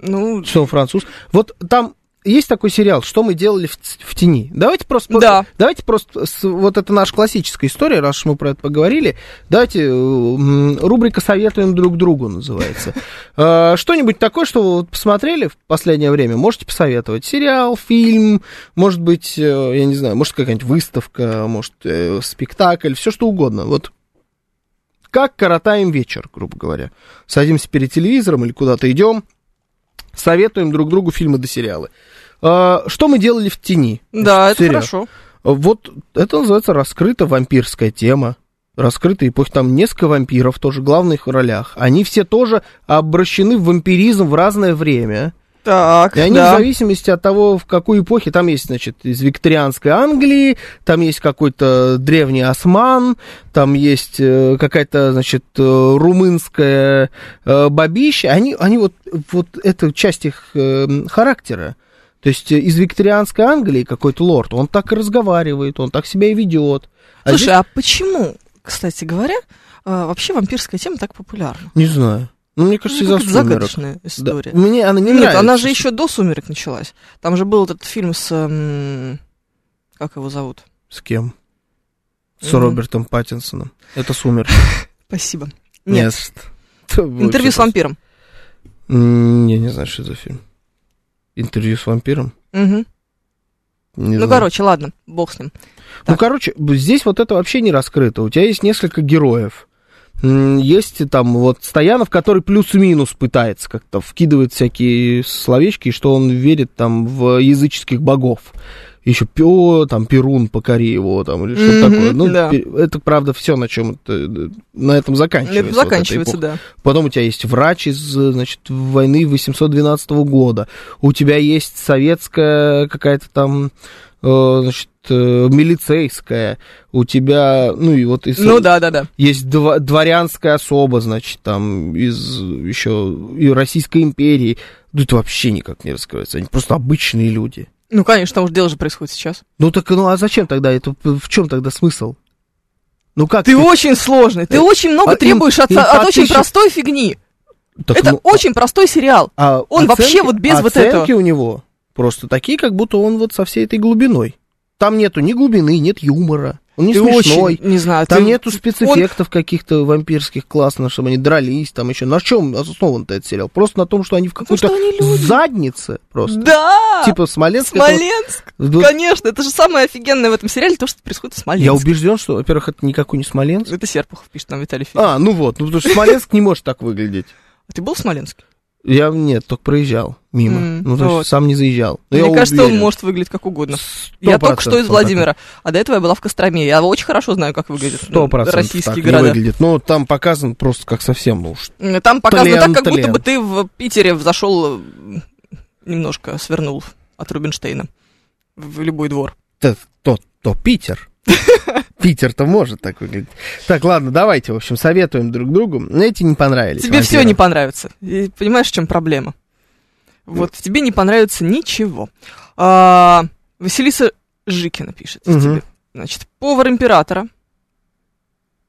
Ну, Что он француз. Вот там есть такой сериал, что мы делали в, в тени. Давайте просто... Да. Давайте просто... вот это наша классическая история, раз уж мы про это поговорили. Давайте... Рубрика «Советуем друг другу» называется. Э, Что-нибудь такое, что вы посмотрели в последнее время, можете посоветовать. Сериал, фильм, может быть, э, я не знаю, может какая-нибудь выставка, может э, спектакль, все что угодно. Вот как коротаем вечер, грубо говоря. Садимся перед телевизором или куда-то идем, советуем друг другу фильмы да сериалы. А, Что мы делали в тени? да, это Сериал. хорошо. Вот это называется раскрыта вампирская тема. Раскрытая эпоха, там несколько вампиров тоже в главных ролях. Они все тоже обращены в вампиризм в разное время. Так, И они да. в зависимости от того, в какой эпохе, там есть, значит, из викторианской Англии, там есть какой-то древний осман, там есть э, какая-то, значит, э, румынская э, бабища, они, они вот, вот это часть их э, характера. То есть э, из викторианской Англии какой-то лорд, он так и разговаривает, он так себя и ведет. А Слушай, здесь- а почему, кстати говоря, э, вообще вампирская тема так популярна? не знаю. Ну, мне кажется, Ну, из-за сумерок. загадочная Да. история. Мне она не Нет, нравится. она же еще до «Сумерек» началась. Там же был этот фильм с... м, Как его зовут? С кем? С Мгм. Робертом Паттинсоном. Это сумерки. Спасибо. Нет, Нет. интервью с вампиром. Я не знаю, что это за фильм. Интервью с вампиром? Мгм. Не Ну, знаю. короче, ладно, бог с ним. Ну, так. короче, б- здесь вот это вообще не раскрыто. У тебя есть несколько героев. Есть там вот Стоянов, который плюс-минус пытается как-то вкидывает всякие словечки, что он верит там в языческих богов. Еще Пё, там Перун, покори его, там, или что-то Мгм, такое. Ну, да. это, правда, все на чем на этом заканчивается. Это вот заканчивается, эпоха. да. Потом у тебя есть врач из, значит, войны 812 года. У тебя есть советская какая-то там, э, значит, э, милицейская. У тебя, ну и вот из... Ну, да-да-да. Есть дво- дворянская особа, значит, там из еще и Российской империи. Ну, это вообще никак не раскрывается. Они просто обычные люди. Ну, конечно, потому что дело же происходит сейчас. Ну так, ну а зачем тогда это? В чем тогда смысл? Ну как? Ты очень сложный, ты Э, очень много а им- требуешь от, им от очень простой фигни. Так, Это ну, очень простой сериал. А Он вообще вот без вот этого. Оценки у него просто такие, как будто он вот со всей этой глубиной. Там нету ни глубины, нет юмора. Он не ты смешной. очень, не знаю, Там ты- нету он- спецэффектов каких-то вампирских классно, чтобы они дрались, там еще. На чем основан-то этот сериал? Просто на том, что они в какой-то люди. заднице просто. Да! Типа Смоленск. это- Смоленск! Вот Конечно, это же самое офигенное в этом сериале, то, что происходит в Смоленске. Я убежден, что, во-первых, это никакой не Смоленск. Это Серпухов пишет нам Виталий Филипп. А, ну вот, ну потому что Смоленск не может так выглядеть. А ты был в Смоленске? Я, нет, только проезжал мимо. М, ну, то есть вот. сам не заезжал. Но Мне кажется, он уверен. может выглядеть как угодно. Сто Я только что из он Владимира, а до этого я была в Костроме. Я очень хорошо знаю, как выглядят м, процентов российские так города. не выглядит. Ну, там показан просто как совсем, ну уж. Там показано Тлен, так, как будто тлен. бы ты в Питере взошел немножко свернул от Рубинштейна в любой двор. То, то, то Питер. Питер-то может так выглядеть. Так, ладно, давайте, в общем, советуем друг другу. Эти не понравились. Тебе все не понравится. И понимаешь, в чем проблема? Вот тебе не понравится ничего. А, Василиса Жикина пишет Мгм. тебе. Значит, повар императора.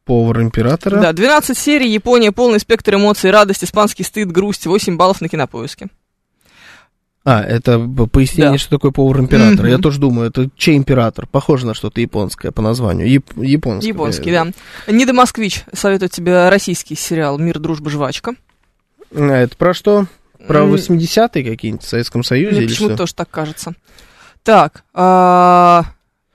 Повар императора. Да, 12 серий, Япония, полный спектр эмоций, радость, испанский стыд, грусть, 8 баллов на кинопоиске. А, это пояснение, Да. что такое повар императора. Мгм. Я тоже думаю, это чей император? Похоже на что-то японское по названию. Яп- японское. Японский, да. Нида Москвич советует тебе российский сериал «Мир, дружба, жвачка». А, это про что? Про М, 80-е какие-нибудь в Советском Союзе Мне почему-то тоже так кажется. Так, а,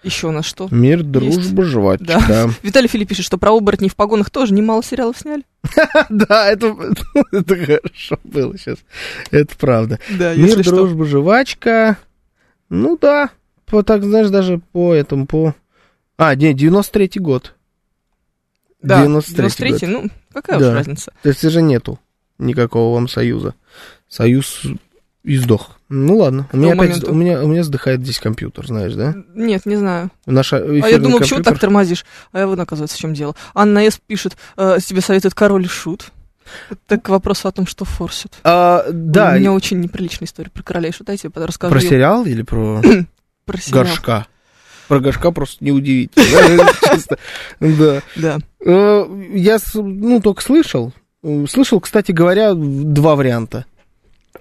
еще у нас что? Мир, дружба, жвачка. Да. Виталий Филипп пишет, что про оборотней в погонах тоже немало сериалов сняли. Да, это, это хорошо было сейчас. Это правда. Да, Мир, дружба, жвачка. Ну да. По, так, знаешь, даже по этому, по... А, не, 93-й год. Да, 93-й 93-й, год. ну, какая Да. уж разница. То есть же нету никакого вам союза. Союз и сдох. Ну ладно. У меня, опять, у, меня, у меня сдыхает здесь компьютер, знаешь, да? Нет, не знаю. Наш А я думала, почему так тормозишь? А я вот, оказывается, в чем дело. Анна С. пишет, э, тебе советует король шут. Это к вопросу о том, что форсят. А, да, У меня очень неприличная история про короля и шута, я тебе расскажу. про сериал или про Про сериал. горшка? Про горшка просто неудивительно. Чисто. Да. Да. Э, Я, ну, только слышал. Э, Слышал, кстати говоря, два варианта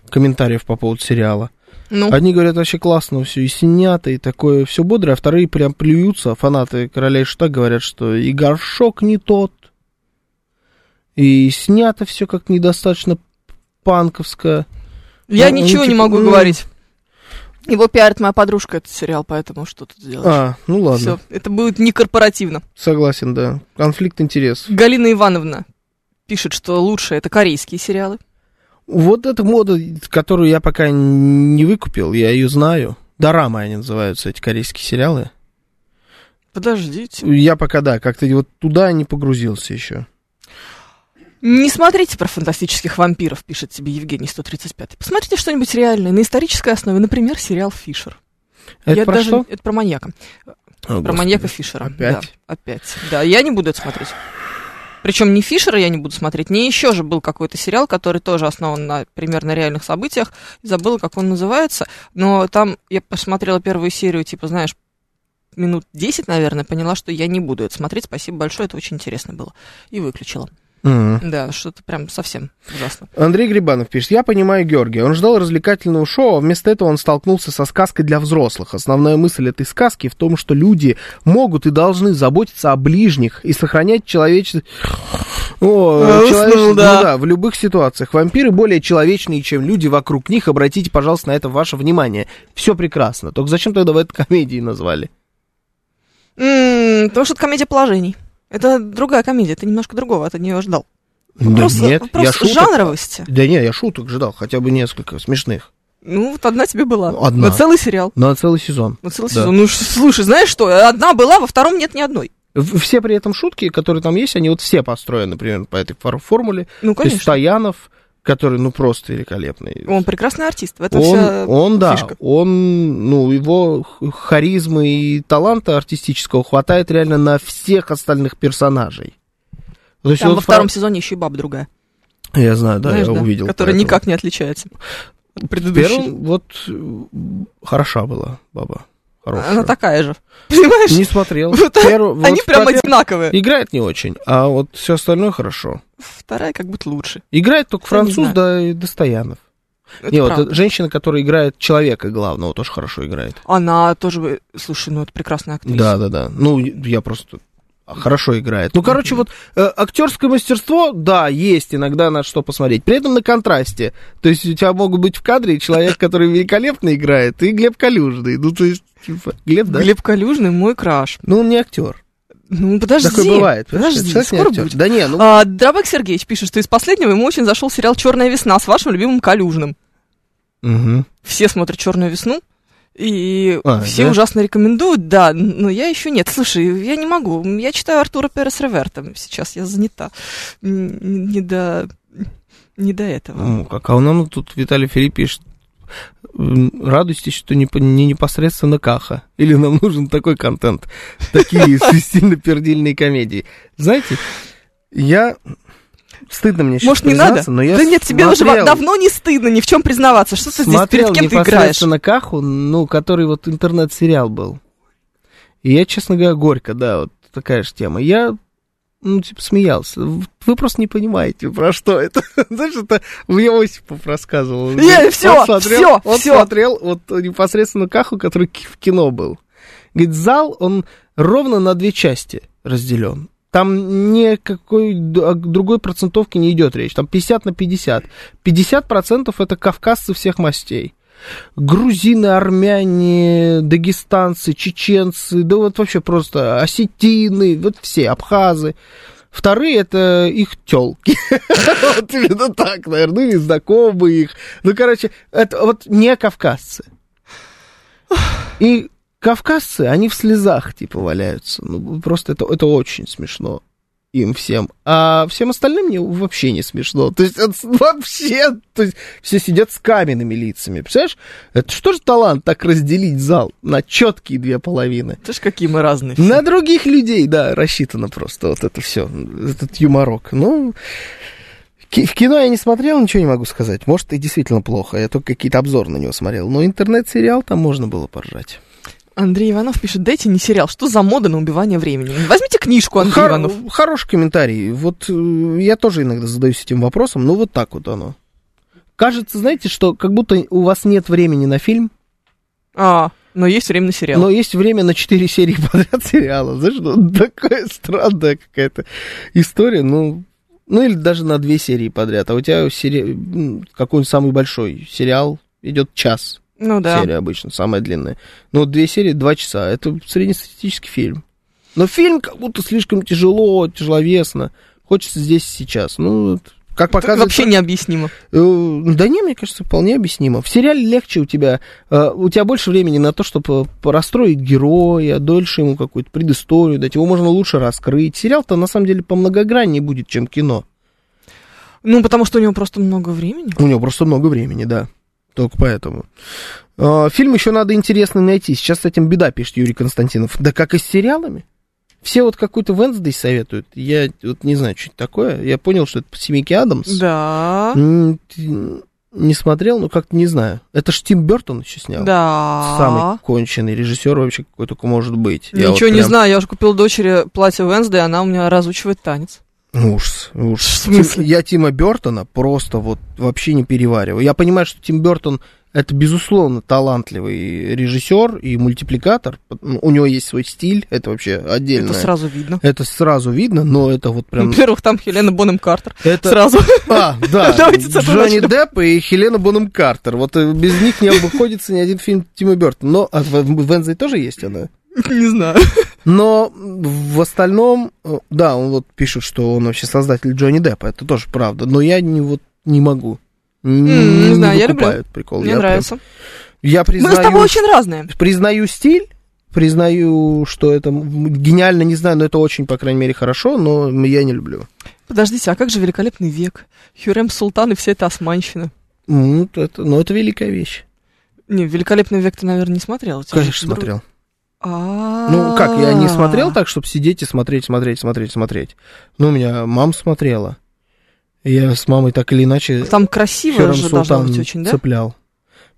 комментариев по поводу сериала. Ну, Одни говорят, вообще классно все, и снято, и такое все бодрое, а вторые прям плюются. Фанаты Короля и Шута говорят, что и горшок не тот, и снято все как недостаточно панковское. я ну, ничего ну, не типа, могу ну. говорить. Его пиарит моя подружка, этот сериал, поэтому что тут сделаешь? А, ну ладно, Все, это будет не корпоративно. согласен, да. Конфликт интересов. Галина Ивановна пишет, что лучше это корейские сериалы. Вот эта мода, которую я пока не выкупил, я ее знаю. Дорамы они называются, эти корейские сериалы. Подождите. Я пока, да, как-то вот туда не погрузился еще. Не смотрите про фантастических вампиров, пишет тебе Евгений 135. Посмотрите что-нибудь реальное, на исторической основе. Например, сериал «Фишер». Это Я про даже- что? Это про маньяка. О, Про Господи. маньяка Фишера. Опять? Да, опять. Да, я не буду это смотреть. Причем не Фишера я не буду смотреть, не еще же был какой-то сериал, который тоже основан на примерно реальных событиях. Забыла, как он называется. Но там я посмотрела первую серию, типа, знаешь, минут 10, наверное, поняла, что я не буду это смотреть. Спасибо большое, это очень интересно было. И выключила. Мгм. Да, что-то прям совсем ужасно. Андрей Грибанов пишет, я понимаю Георгия, он ждал развлекательного шоу, а вместо этого он столкнулся со сказкой для взрослых. Основная мысль этой сказки в том, что люди могут и должны заботиться о ближних и сохранять человечество... О, А, уснул, человечество- да. ну да, в любых ситуациях. Вампиры более человечные, чем люди вокруг них. Обратите, пожалуйста, на это ваше внимание. Все прекрасно. Только зачем тогда вы это комедией назвали? М, Потому что это комедия положений. Это другая комедия, ты немножко другого от нее ждал. Да Вопрос, нет, вопрос я шуток... жанровости. Да нет, я шуток ждал, хотя бы несколько смешных. Ну, вот одна тебе была. Одна. На целый сериал. На целый сезон. На целый Да. сезон. Ну, слушай, знаешь что? Одна была, во втором нет ни одной. Все при этом шутки, которые там есть, они вот все построены, например, по этой фор- формуле. Ну, То есть конечно. Стоянов, который, ну, просто великолепный. Он прекрасный артист. В этом он, вся он, да, фишка. он, ну, его харизмы и таланта артистического хватает реально на всех остальных персонажей. То есть Там вот во втором сезоне еще и баба другая. Я знаю, да, Знаешь, я да? увидел. Которая поэтому. никак не отличается. Предыдущей. первом, вот, э, хороша была баба. Хорошая. Она такая же. Понимаешь? Не смотрел. Вот вот Они прям про пер- одинаковые. Играет не очень, а вот все остальное хорошо. Вторая как будто лучше. Играет только француз, да и Достоянов. Это Не, вот правда. э, женщина, которая играет человека главного, тоже хорошо играет. Она тоже, слушай, ну это прекрасная актриса. Да, да, да. Ну, я просто хорошо играет. Ну, короче, вот э, актерское мастерство, да, есть иногда на что посмотреть. При этом на контрасте. То есть у тебя могут быть в кадре человек, который великолепно играет, и Глеб Калюжный. Ну, то есть, типа, Глеб, да? Глеб Калюжный мой краш. Ну, он не актер. Ну, подожди. Такое бывает. Подожди, Человек не скоро актер. будет. Да не, ну, А, Дробак Сергеевич пишет, что из последнего ему очень зашел сериал Черная весна с вашим любимым Калюжным. мгм. Все смотрят Черную весну. И А, все да? ужасно рекомендуют, да, но я еще нет. Слушай, я не могу. Я читаю Артура Перес Реверта. Сейчас я занята. Не до, не до этого. Ну, как, а нам тут Виталий Филипп пишет, радуйтесь, что не, не непосредственно Каха. Или нам нужен такой контент. Такие свистельно-пердильные комедии. Знаете, я... Стыдно мне сейчас Может, не надо? но я да нет, тебе уже смотрел- давно не стыдно ни в чем признаваться. Что ты здесь, перед кем ты играешь? непосредственно Каху, ну, который вот интернет-сериал был. И я, честно говоря, горько, да, вот такая же тема. Я ну, типа, смеялся. Вы просто не понимаете, про что это. Знаешь, это мне Осипов рассказывал. Не, всё, он смотрел, всё, он всё. смотрел вот непосредственно Каху, который в кино был. Говорит, зал, он ровно на две части разделен. Там никакой о другой процентовки не идет речь. Там 50 на 50. 50% это кавказцы всех мастей. Грузины, армяне, дагестанцы, чеченцы, да вот вообще просто осетины, вот все, абхазы. Вторые это их телки. Вот именно так, наверное, или знакомые их. Ну, короче, это вот не кавказцы. И кавказцы, они в слезах, типа, валяются. Ну, просто это, это очень смешно им всем. А всем остальным мне вообще не смешно. То есть, это вообще, то есть, все сидят с каменными лицами. Представляешь? Это что же талант так разделить зал на четкие две половины? Ты ж какие мы разные. все. На других людей, да, рассчитано просто вот это все, этот юморок. Ну, в кино я не смотрел, ничего не могу сказать. Может, и действительно плохо. Я только какие-то обзоры на него смотрел. Но интернет-сериал там можно было поржать. Андрей Иванов пишет, дайте не сериал, что за мода на убивание времени? Возьмите книжку, Андрей Хор- Иванов. Хороший комментарий. Вот э, я тоже иногда задаюсь этим вопросом, но вот так вот оно. Кажется, знаете, что как будто у вас нет времени на фильм, А, но есть время на сериал. но есть время на 4 серии подряд сериала. Знаешь, ну, такая странная какая-то история. Ну, ну или даже на две серии подряд. А у тебя сери... какой-нибудь самый большой сериал идет час. Ну да. Серия обычно, самая длинная. Ну, вот две серии, два часа. Это среднестатистический фильм. Но фильм как будто слишком тяжело, тяжеловесно. Хочется здесь и сейчас. Ну, как показывает... вообще необъяснимо. Э, Да не, мне кажется, вполне объяснимо. В сериале легче у тебя, э, у тебя больше времени на то, чтобы расстроить героя, дольше ему какую-то предысторию дать, его можно лучше раскрыть. Сериал-то на самом деле по многограннее будет, чем кино. Ну, потому что у него просто много времени. У него просто много времени, да. Только поэтому. Э, Фильм еще надо интересный найти. Сейчас с этим беда, пишет Юрий Константинов. Да как и с сериалами. Все вот какой-то Венсдей советуют. Я вот не знаю, что это такое. Я понял, что это по семейке Адамс. Да. Не смотрел, но как-то не знаю. Это ж Тим Бертон еще снял. Да. Самый конченый режиссер вообще какой только может быть. Я Ничего вот не прям- знаю, я уже купил дочери платье Венсдей, она у меня разучивает танец. В смысле? Тим- Я Тима Бертона просто вот вообще не перевариваю. Я понимаю, что Тим Бертон это, безусловно, талантливый режиссер и мультипликатор. Ну, У него есть свой стиль, это вообще отдельно. Это сразу видно. Это сразу видно, но это вот прям... Во-первых, там Хелена Бонем Картер. Это... Сразу. А, да, Давайте Джонни. Депп и Хелена Бонем Картер. Вот э, без них не обходится ни один фильм Тима Бертона. Но а в в Вензей тоже есть она. Не знаю. Но в остальном, э, да, он вот пишет, что он вообще создатель Джонни Деппа. Это тоже правда. Но я не, вот, не могу. Не, М, не знаю, я люблю. прикол. Мне Я прям- нравится. я Мы признаю, с тобой очень разные. признаю стиль, признаю, что это гениально, не знаю, но это очень, по крайней мере, хорошо, но я не люблю. Подождите, а как же великолепный век? Хюрем Султан и вся эта османщина. Ну, это, ну, это великая вещь. Не, великолепный век ты, наверное, не смотрел. Тебя Конечно, друг- смотрел. А. Ну, как, я не смотрел так, чтобы сидеть и смотреть, смотреть, смотреть, смотреть. Ну, у меня мама смотрела. Я с мамой так или иначе Там красиво же должно быть очень, да? цеплял.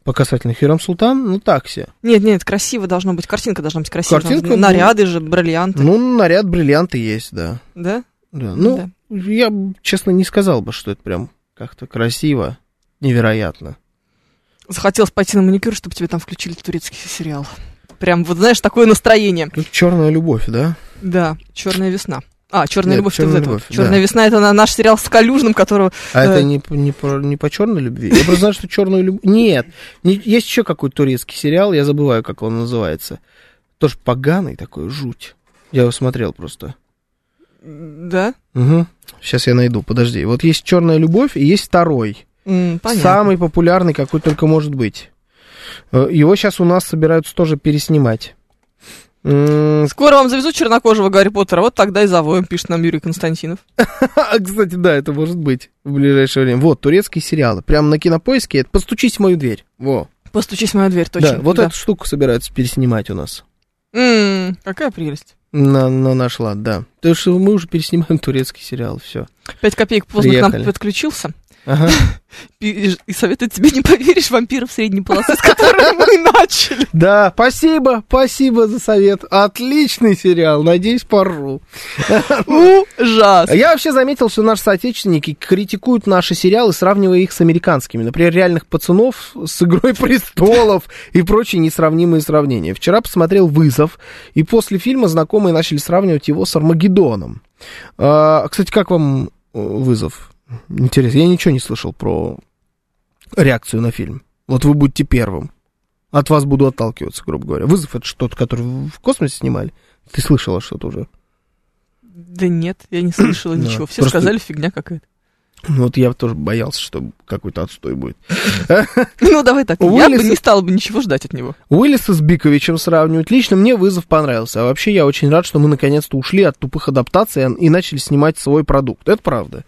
По касательно Хюррем Султан, ну, так себе. Нет, нет, красиво должно быть. Картинка должна быть красивая. Картинка, Там Наряды же, бриллианты. Ну, наряд бриллианты есть, да. Да? да. Ну, Да. я, честно, не сказал бы, что это прям как-то красиво, невероятно. Захотелось пойти на маникюр, чтобы тебе там включили турецкий сериал. Прям, вот знаешь, такое настроение. Тут черная любовь, да? Да, Черная весна. А, Черная Нет, любовь, ты «Чёрная вот это любовь», вот. Черная да. весна это на- наш сериал с Калюжным, которого. А Э. это не, не, по, не по черной любви? Я просто знаю, что черную любовь... Нет, не- есть еще какой-то турецкий сериал, я забываю, как он называется. Тоже поганый такой, жуть. Я его смотрел просто. Да? Угу. Сейчас я найду, подожди. Вот есть черная любовь и есть второй. М, понятно. Самый популярный, какой только может быть. Э, Его сейчас у нас собираются тоже переснимать. Скоро вам завезут чернокожего Гарри Поттера, вот тогда и завоем, пишет нам Юрий Константинов. Кстати, да, это может быть в ближайшее время. Вот, турецкие сериалы. Прям на кинопоиске. Это «Постучись в мою дверь». Во. Постучись в мою дверь, точно. да, вот да. эту штуку собираются переснимать у нас. М, какая прелесть. На, на наш лад, да. Потому что мы уже переснимаем турецкий сериал, все. Пять копеек поздно к нам Приехали. подключился. Ага. и, и советует тебе не поверишь вампиров средней полосы, с которыми мы начали. Да, спасибо, спасибо за совет. Отличный сериал, надеюсь, поржу. Ужас. Я вообще заметил, что наши соотечественники критикуют наши сериалы, сравнивая их с американскими. Например, «Реальных пацанов» с «Игрой престолов» и прочие несравнимые сравнения. Вчера посмотрел «Вызов», и после фильма знакомые начали сравнивать его с «Армагеддоном». А, кстати, как вам э, «Вызов»? Интересно, я ничего не слышал про реакцию на фильм. Вот вы будете первым. От вас буду отталкиваться, грубо говоря. «Вызов» — это что-то, который в космосе снимали? Ты слышала что-то уже? Да нет, я не слышала ничего. Все просто- сказали, фигня какая-то. Ну, вот я тоже боялся, что какой-то отстой будет. Ну, давай так, У я бы Уиллиса- не стала бы ничего ждать от него. Уиллиса с Биковичем сравнивают. Лично мне вызов понравился. А вообще я очень рад, что мы наконец-то ушли от тупых адаптаций и начали снимать свой продукт. Это правда.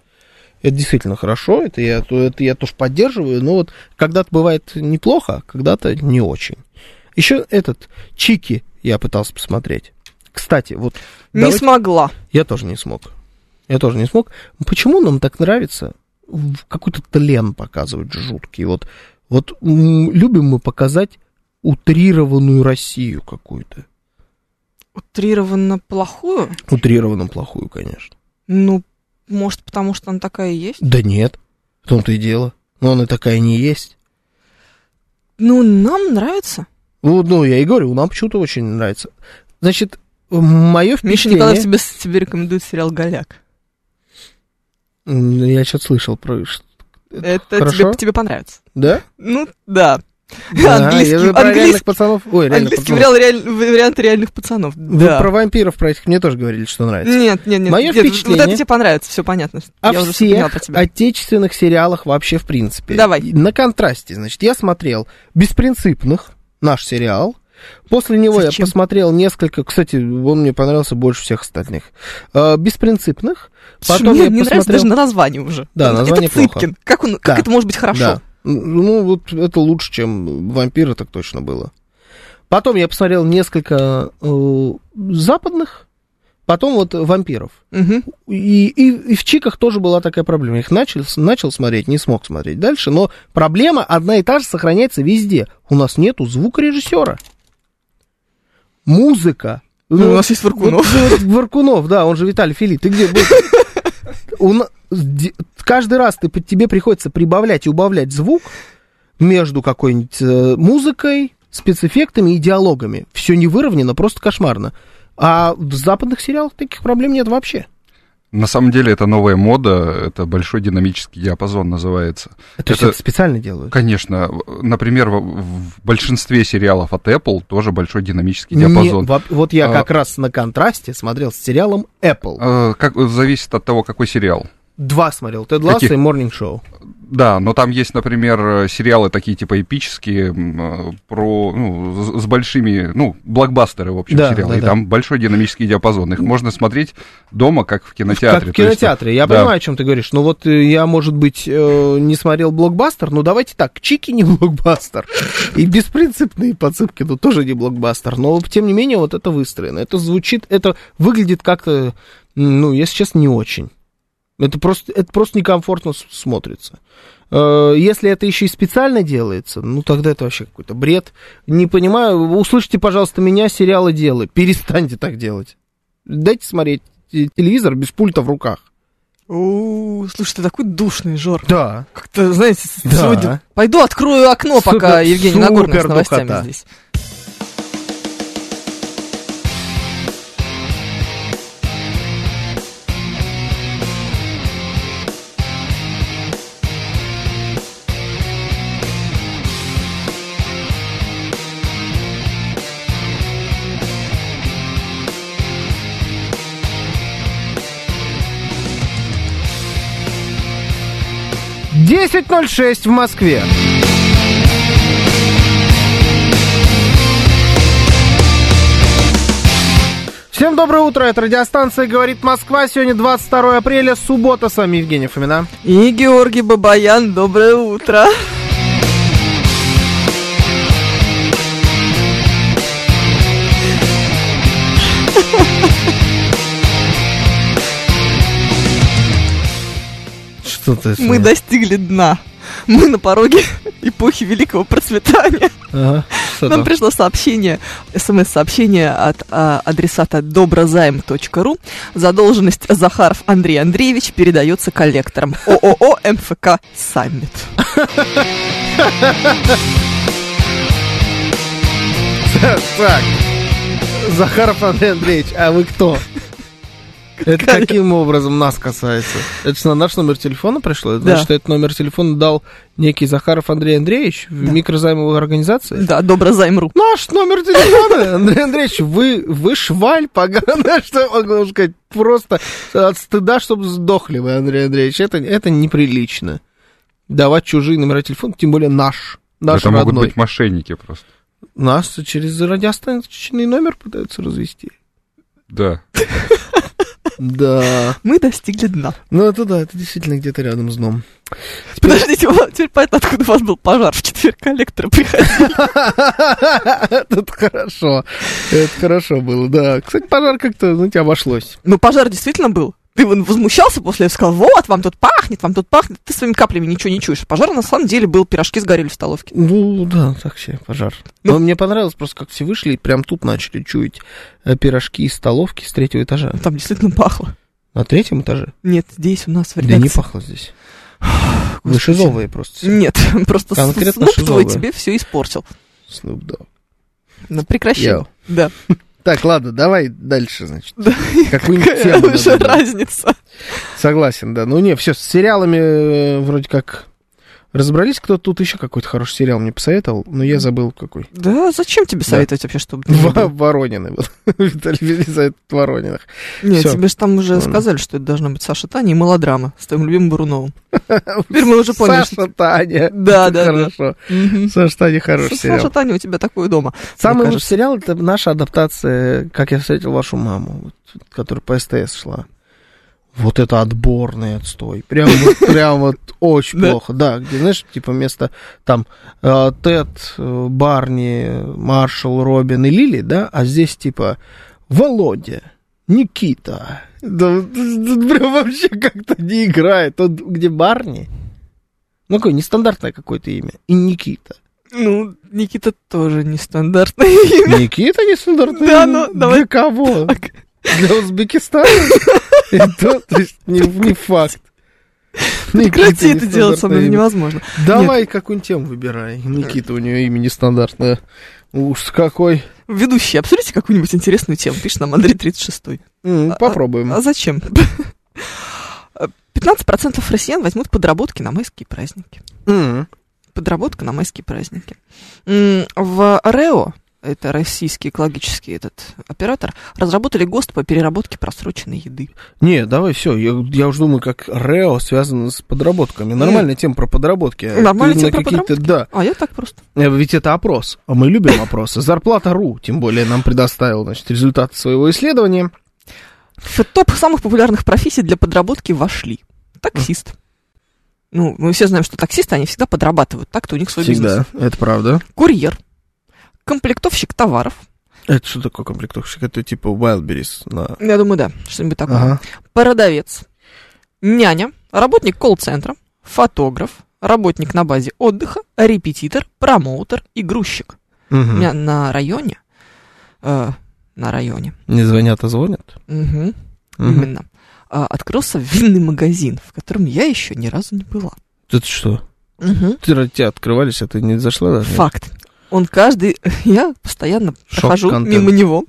Это действительно хорошо, это я, то- это я тоже поддерживаю, но вот когда-то бывает неплохо, когда-то не очень. Еще этот Чики я пытался посмотреть. Кстати, вот Не давайте- смогла. я тоже не смог. Я тоже не смог. Почему нам так нравится какой-то тлен показывать жуткий? Вот, вот любим мы показать утрированную Россию какую-то. Утрированно плохую? Утрированно плохую, конечно. Ну, может, потому что она такая и есть? Да нет, в том-то и дело. Но она такая не есть. Ну, нам нравится. Ну, ну, я и говорю, нам почему-то очень нравится. Значит, мое Миша впечатление... Николаев тебе, тебе рекомендует сериал «Голяк». Я сейчас слышал про... Это Хорошо. тебе, тебе понравится. Да? Ну, да. Да, я английский, же про реальных английский, пацанов... Ой, реальных английский пацанов. вариант, реаль- вариант реальных пацанов. Вы Да. про вампиров, про этих мне тоже говорили, что нравится. Нет, нет, нет. Моё нет, впечатление- Вот это тебе понравится, все понятно. О Я всех про тебя. отечественных сериалах вообще в принципе. Давай. На контрасте, значит, я смотрел «Беспринципных», наш сериал. После него Зачем? я посмотрел несколько, кстати, он мне понравился больше всех остальных. Э, «Беспринципных». Слушай, Потом мне я не нравится посмотрел... даже на название уже. Да, Это название плохо. Цыпкин. Как, он, как Да. это может быть хорошо? Да. Ну, вот это лучше, чем «Вампиры», так точно было. Потом я посмотрел несколько э, западных, потом вот «Вампиров». Мгм. И, и, и в Чиках тоже была такая проблема. Их начал, начал смотреть, не смог смотреть дальше, но проблема одна и та же сохраняется везде. У нас нету звукорежиссера. Музыка. Ну, у нас есть Варкунов. Вот, вот Варкунов, да, он же Виталий Филипп. Ты где был? Каждый раз ты, тебе приходится прибавлять и убавлять звук между какой-нибудь э, музыкой, спецэффектами и диалогами. Все не выровнено, просто кошмарно. А в западных сериалах таких проблем нет вообще. На самом деле это новая мода, это большой динамический диапазон называется. То есть Это- это специально делают? Конечно, например, в, в большинстве сериалов от Apple тоже большой динамический Не, диапазон. во- вот я А. как раз на контрасте смотрел с сериалом Apple. Э, Как зависит от того, какой сериал. Два смотрел. Тед Ласса Каких? и Morning Show. Да, но там есть, например, сериалы такие типа эпические э, про ну, с, большими, ну блокбастеры в общем Да, сериалы, да, и да. там большой динамический диапазон. Их можно смотреть дома, как в кинотеатре. Как в То есть, кинотеатре. Я да. понимаю, о чем ты говоришь. Но вот э, я, может быть, э, не смотрел блокбастер. Ну, давайте так. Чики не блокбастер. И беспринципные подсыпки, ну, тоже не блокбастер. Но, тем не менее, вот это выстроено. Это звучит, это выглядит как-то, ну, если честно, не очень. Это просто, это просто некомфортно смотрится. Э, Если это еще и специально делается, ну тогда это вообще какой-то бред. Не понимаю, услышите, пожалуйста, меня, сериалы делай. Перестаньте так делать. Дайте смотреть те- телевизор без пульта в руках. У, Слушай, ты такой душный, Жор. Да. Как-то, знаете, Да. сегодня... Пойду открою окно, пока Супер- Евгений Нагорный с новостями духота. здесь. Десять ноль шесть в Москве. Всем доброе утро, это радиостанция «Говорит Москва». Сегодня 22 апреля, суббота, с вами Евгений Фомина. И Георгий Бабаян, доброе утро. Что ты? Мы достигли дна. Мы на пороге эпохи великого процветания. Ага. Нам пришло сообщение, смс-сообщение от а, адресата доброзайм.ру. Задолженность Захаров Андрей Андреевич передается коллекторам ООО МФК «Саммит». Так. Захаров Андрей Андреевич, а вы кто? Это каким образом нас касается? Это же на наш номер телефона пришло? Это Да. Значит, этот номер телефона дал некий Захаров Андрей Андреевич в Да. микрозаймовой организации? Да, доброзайм.ру. Наш номер телефона, Андрей Андреевич, вы, вы шваль поганая, что я могу сказать, просто от стыда, чтобы сдохли вы, Андрей Андреевич. Это, это неприлично. Давать чужие номера телефона, тем более наш, наш Это могут родной. быть мошенники просто. Нас через радиостанционный номер пытаются развести. Да. Да. Мы достигли дна. Ну, это да, это действительно где-то рядом с дном. Подождите, вот теперь понятно, откуда у вас был пожар в четверг коллектора приходили. Это хорошо. Это хорошо было, да. Кстати, пожар как-то, знаете, обошлось. Ну, пожар действительно был. Ты возмущался после этого, сказал, вот, вам тут пахнет, вам тут пахнет. Ты своими каплями ничего не чуешь. Пожар на самом деле был, пирожки сгорели в столовке. Ну, да, так себе пожар. Ну. Но мне понравилось просто, как все вышли и прям тут начали чуять э, пирожки из столовки с третьего этажа. Там действительно пахло. На третьем этаже? Нет, здесь у нас в Да не редакции. пахло здесь. Вы шизовые просто. Нет, просто Конкретно Снуп твой тебе все испортил. Snoop Dogg. Ну, прекращай. Да. Так, ладно, давай дальше, значит. Да. Какую-нибудь Какая тему уже разница? Согласен, да. Ну не, все, с сериалами э, вроде как разобрались. Кто-то тут еще какой-то хороший сериал мне посоветовал, но я забыл какой. Да, зачем тебе Да. советовать вообще, чтобы Во-? Воронины был. Виталий Велизает Ворониных. Нет, Всё. тебе же там уже сказали, что это должна быть Саша Таня и мелодрама с твоим любимым Буруновым. Теперь мы уже поняли, что... Саша Таня. Да, да, да. Хорошо. Саша Таня хороший Саша сериал. Таня у тебя такое дома. Самый лучший сериал это наша адаптация «Как я встретил вашу маму», вот, которая по СТС шла. Вот это отборный отстой. Прям вот, прям вот очень Да? плохо. Да, где, знаешь, типа вместо там э, Тед, э, Барни, Маршал, Робин и Лили, да, а здесь типа Володя, Никита. Да, прям вообще как-то не играет. Тут где Барни? Ну, какое нестандартное какое-то имя. И Никита. Ну, Никита тоже нестандартное имя. Никита нестандартное Да, имя? ну, давай. Для кого? Для Узбекистана? Это, то есть, не, не факт. Прекрати Никита это делать со мной невозможно. Давай какую-нибудь тему выбирай. Никита, у нее имя нестандартное. Уж какой. Ведущий, обсудите какую-нибудь интересную тему. Пишет нам Андрей 36 М, А- Попробуем. А зачем? 15% россиян возьмут подработки на майские праздники. Подработка на майские праздники. В РЭО, это российский экологический этот оператор, разработали ГОСТ по переработке просроченной еды. Не, давай все. Я, я уже думаю, как Рео связано с подработками. Нормальная тема про подработки. Нормальная тема про какие-то- Да. А я так просто. Э, Ведь это опрос, а мы любим опросы. Зарплата.ру, тем более, нам предоставил, значит, результаты своего исследования. В топ самых популярных профессий для подработки вошли. Таксист. Ну, мы все знаем, что таксисты, они всегда подрабатывают. Так-то у них свой бизнес. Всегда, это правда. Курьер. Комплектовщик товаров. Это что такое комплектовщик? Это типа Wildberries на... Я думаю, да, что-нибудь такое. Ага. Продавец. Няня. Работник колл-центра. Фотограф. Работник на базе отдыха. Репетитор. Промоутер. И грузчик. У Мгм. меня на районе. э, на районе. Не звонят, а звонят? Мгм, Мгм. Именно. а, открылся винный магазин, в котором я еще ни разу не была. Это что? Мгм. Ты тебя открывались, а ты не зашла даже? Факт. Он каждый... Я постоянно прохожу мимо него.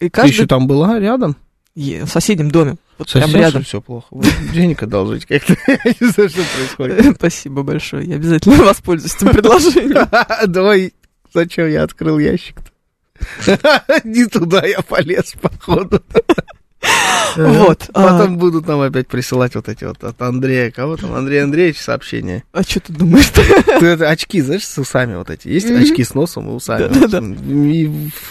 И Ты каждый... еще там была рядом? В соседнем доме. Вот прям Совсем рядом. все плохо? Вы денег одолжить как-то? Я не знаю, что происходит. Спасибо большое. Я обязательно воспользуюсь этим предложением. Давай, зачем я открыл ящик-то? Не туда я полез, походу. Вот. а, Потом будут нам опять присылать вот эти вот от Андрея. Кого там? Андрей Андреевич сообщения. А что ты думаешь? Ты это очки, знаешь, с усами вот эти. Есть очки с носом и усами. Да-да-да.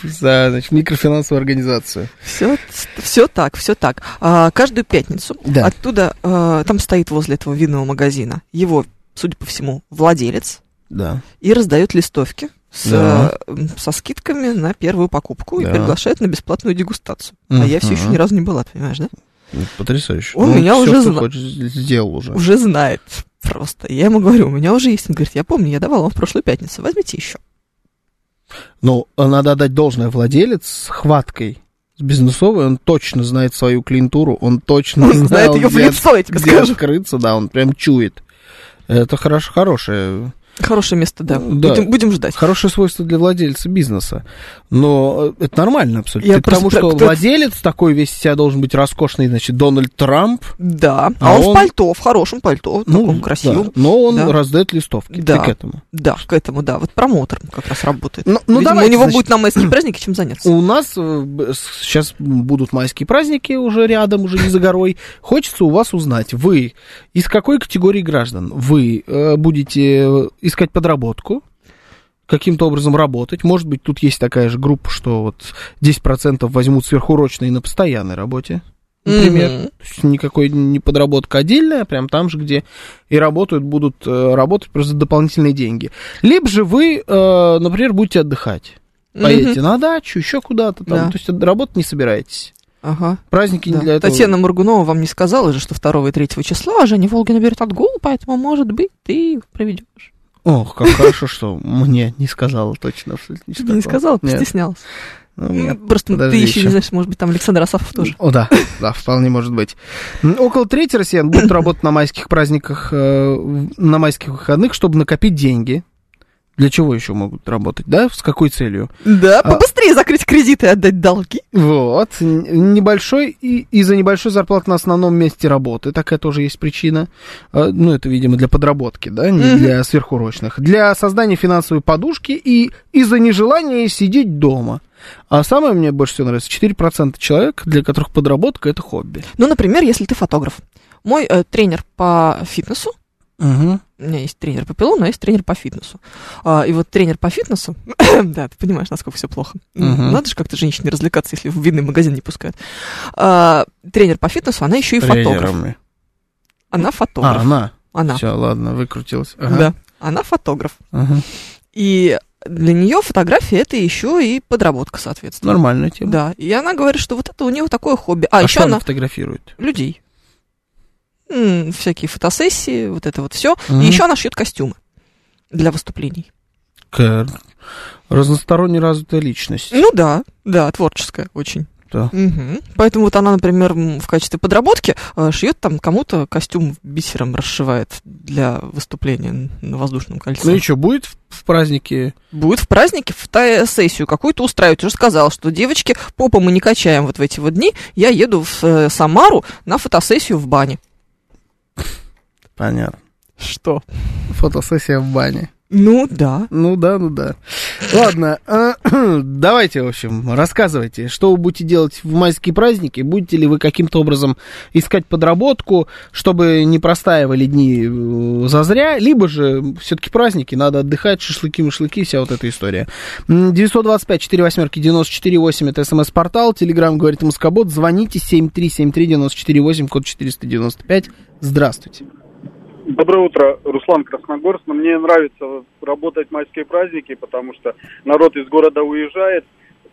За, значит, микрофинансовую организацию. Все, все так, все так. А, каждую пятницу Да. оттуда, а, там стоит возле этого винного магазина, его, судя по всему, владелец, Да. и раздает листовки с, Да. со скидками на первую покупку и Да. приглашает на бесплатную дегустацию. А я все еще ни разу не была, понимаешь, да? Потрясающе. Он меня всё, уже что зна- хочешь, сделал уже. Уже знает просто. Я ему говорю, у меня уже есть. Он говорит, я помню, я давал вам в прошлую пятницу, возьмите еще. Ну, надо отдать должное владелец с хваткой, с бизнесовой, он точно знает свою клиентуру, он точно Он знает знал, ее в лицо, я тебе где скажу. открыться, да, он прям чует. Это хорош, хорошее, Хорошее место, да. Да. Будем, будем ждать. хорошее свойство для владельца бизнеса. Но э, это нормально абсолютно. Я Ты просто- что кто- владелец такой весь себя должен быть роскошный, значит, Дональд Трамп. Да. А, А он, он- в пальто, в хорошем пальто, таком красивом. да, но он Да. раздает листовки. Да. Ты к этому. Да, к этому, да. Вот промоутером как раз работает. Ну, ну, Видимо, давайте, у него значит, будет на майские праздники чем заняться. У нас сейчас будут майские праздники уже рядом, уже не за горой. Хочется у вас узнать, вы из какой категории граждан? Вы э, будете искать подработку, каким-то образом работать. Может быть, тут есть такая же группа, что вот 10% возьмут сверхурочные на постоянной работе, например. Мгм. То есть никакой не подработка отдельная, а прям там же, где и работают, будут э, работать просто дополнительные деньги. Либо же вы, э, например, будете отдыхать. Поедете Мгм. на дачу, еще куда-то там. Да. То есть от- работать не собираетесь. Ага. Праздники не да. для этого. Татьяна Мургунова вам не сказала же, что 2 и 3 числа Женя Волгина берет отгул, поэтому, может быть, ты проведешь. Ох, как хорошо, что мне не сказала точно. абсолютно не сказала, постеснялась. Ну. Ну, Просто ты еще еще. не знаешь, может быть, там Александр Асафов тоже. О, да, да, вполне может быть. Около трети россиян будут работать на майских праздниках, э, на майских выходных, чтобы накопить деньги. Для чего еще могут работать, да? С какой целью? Да, А- побыстрее закрыть кредиты и отдать долги. Вот, небольшой, и из-за небольшой зарплаты на основном месте работы, такая тоже есть причина. Э, Ну, это, видимо, для подработки, да, не Мгм. для сверхурочных. Для создания финансовой подушки и из-за нежелания сидеть дома. А самое мне больше всего нравится, 4% человек, для которых подработка это хобби. Ну, например, если ты фотограф. Мой э, тренер по фитнесу, Угу. У меня есть тренер по пилону, а есть тренер по фитнесу. А, и вот тренер по фитнесу, да, ты понимаешь, насколько все плохо. Мгм. Надо же как-то женщине развлекаться, если в винный магазин не пускают. А, тренер по фитнесу, она еще и фотограф. Тренерами. Она А, фотограф. она. она. Все, ладно, выкрутилась. Ага. Да. Она фотограф. Ага. И для нее фотография это еще и подработка, соответственно. Нормальная тема. Да. И она говорит, что вот это у нее такое хобби. А, А, еще что она она фотографирует? людей. Всякие фотосессии, вот это вот все. Мгм. И еще она шьет костюмы для выступлений. К- Разносторонне развитая личность. Ну да, да, творческая очень. Да. Мгм. Поэтому вот она, например, в качестве подработки э, шьет там кому-то костюм бисером расшивает для выступления на воздушном кольце. Ну и что, будет в, празднике? Будет в празднике фотосессию какую-то устраивать. Уже сказал, что девочки, попа мы не качаем вот в эти вот дни. Я еду в э, Самару на фотосессию в бане. Понятно. Что? Фотосессия в бане. Ну да. Ну да, ну да. Ладно, а, давайте, в общем, рассказывайте, что вы будете делать в майские праздники. Будете ли вы каким-то образом искать подработку, чтобы не простаивали дни э, зазря, либо же все-таки праздники, надо отдыхать, шашлыки, машлыки, вся вот эта история. М, 925 4 восьмерки 94 8 это смс-портал, телеграмм говорит Москобот, звоните 7373 94 8, код 495. Здравствуйте. Доброе утро, Руслан Красногорск. Но Мне нравится работать в майские праздники, потому что народ из города уезжает,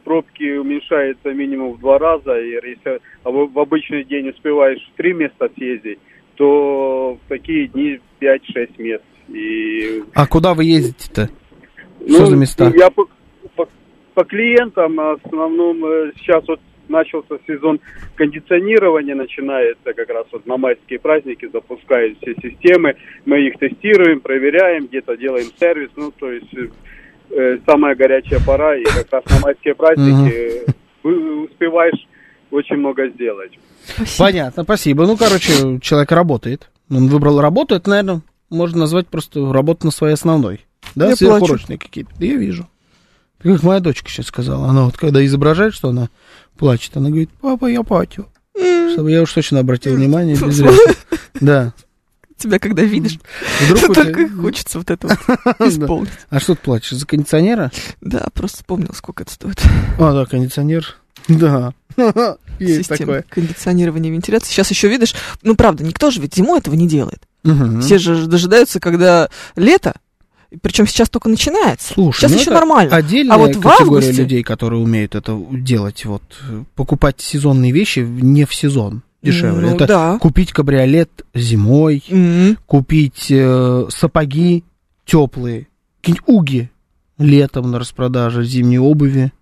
пробки уменьшаются минимум в два раза, и если в обычный день успеваешь в три места съездить, то в такие дни 5-6 мест. И, А куда вы ездите-то? ну, Что за места? Я по, по- по клиентам, а в основном э, сейчас вот начался сезон кондиционирования, начинается как раз вот на майские праздники, запускают все системы, мы их тестируем, проверяем, где-то делаем сервис, ну, то есть э, э, самая горячая пора, и как раз на майские праздники э, вы успеваешь очень много сделать. Понятно, спасибо. Ну, короче, человек работает. Он выбрал работу, это, наверное, можно назвать просто работу на своей основной. Да, Я сверхурочные какие-то. Я вижу. Как моя дочка сейчас сказала. Она вот когда изображает, что она плачет, она говорит, папа, я плачу. Чтобы я уж точно обратил внимание. без. Да. Тебя когда видишь, Вдруг у тебя- только хочется вот это вот исполнить. А что ты плачешь? За кондиционера? Да, просто вспомнил, сколько это стоит. А, да, кондиционер. Да. Есть Система такое. кондиционирования и вентиляции. Сейчас еще видишь, ну правда, никто же ведь зимой этого не делает. Мгм. Все же дожидаются, когда лето, причем сейчас только начинается. Слушай, сейчас ну еще нормально. Отдельная А вот в августе- людей, которые умеют это делать, вот, покупать сезонные вещи не в сезон. дешевле. Ну, это да. купить кабриолет зимой, М, купить э, сапоги теплые, какие-нибудь уги летом на распродаже, зимней обуви.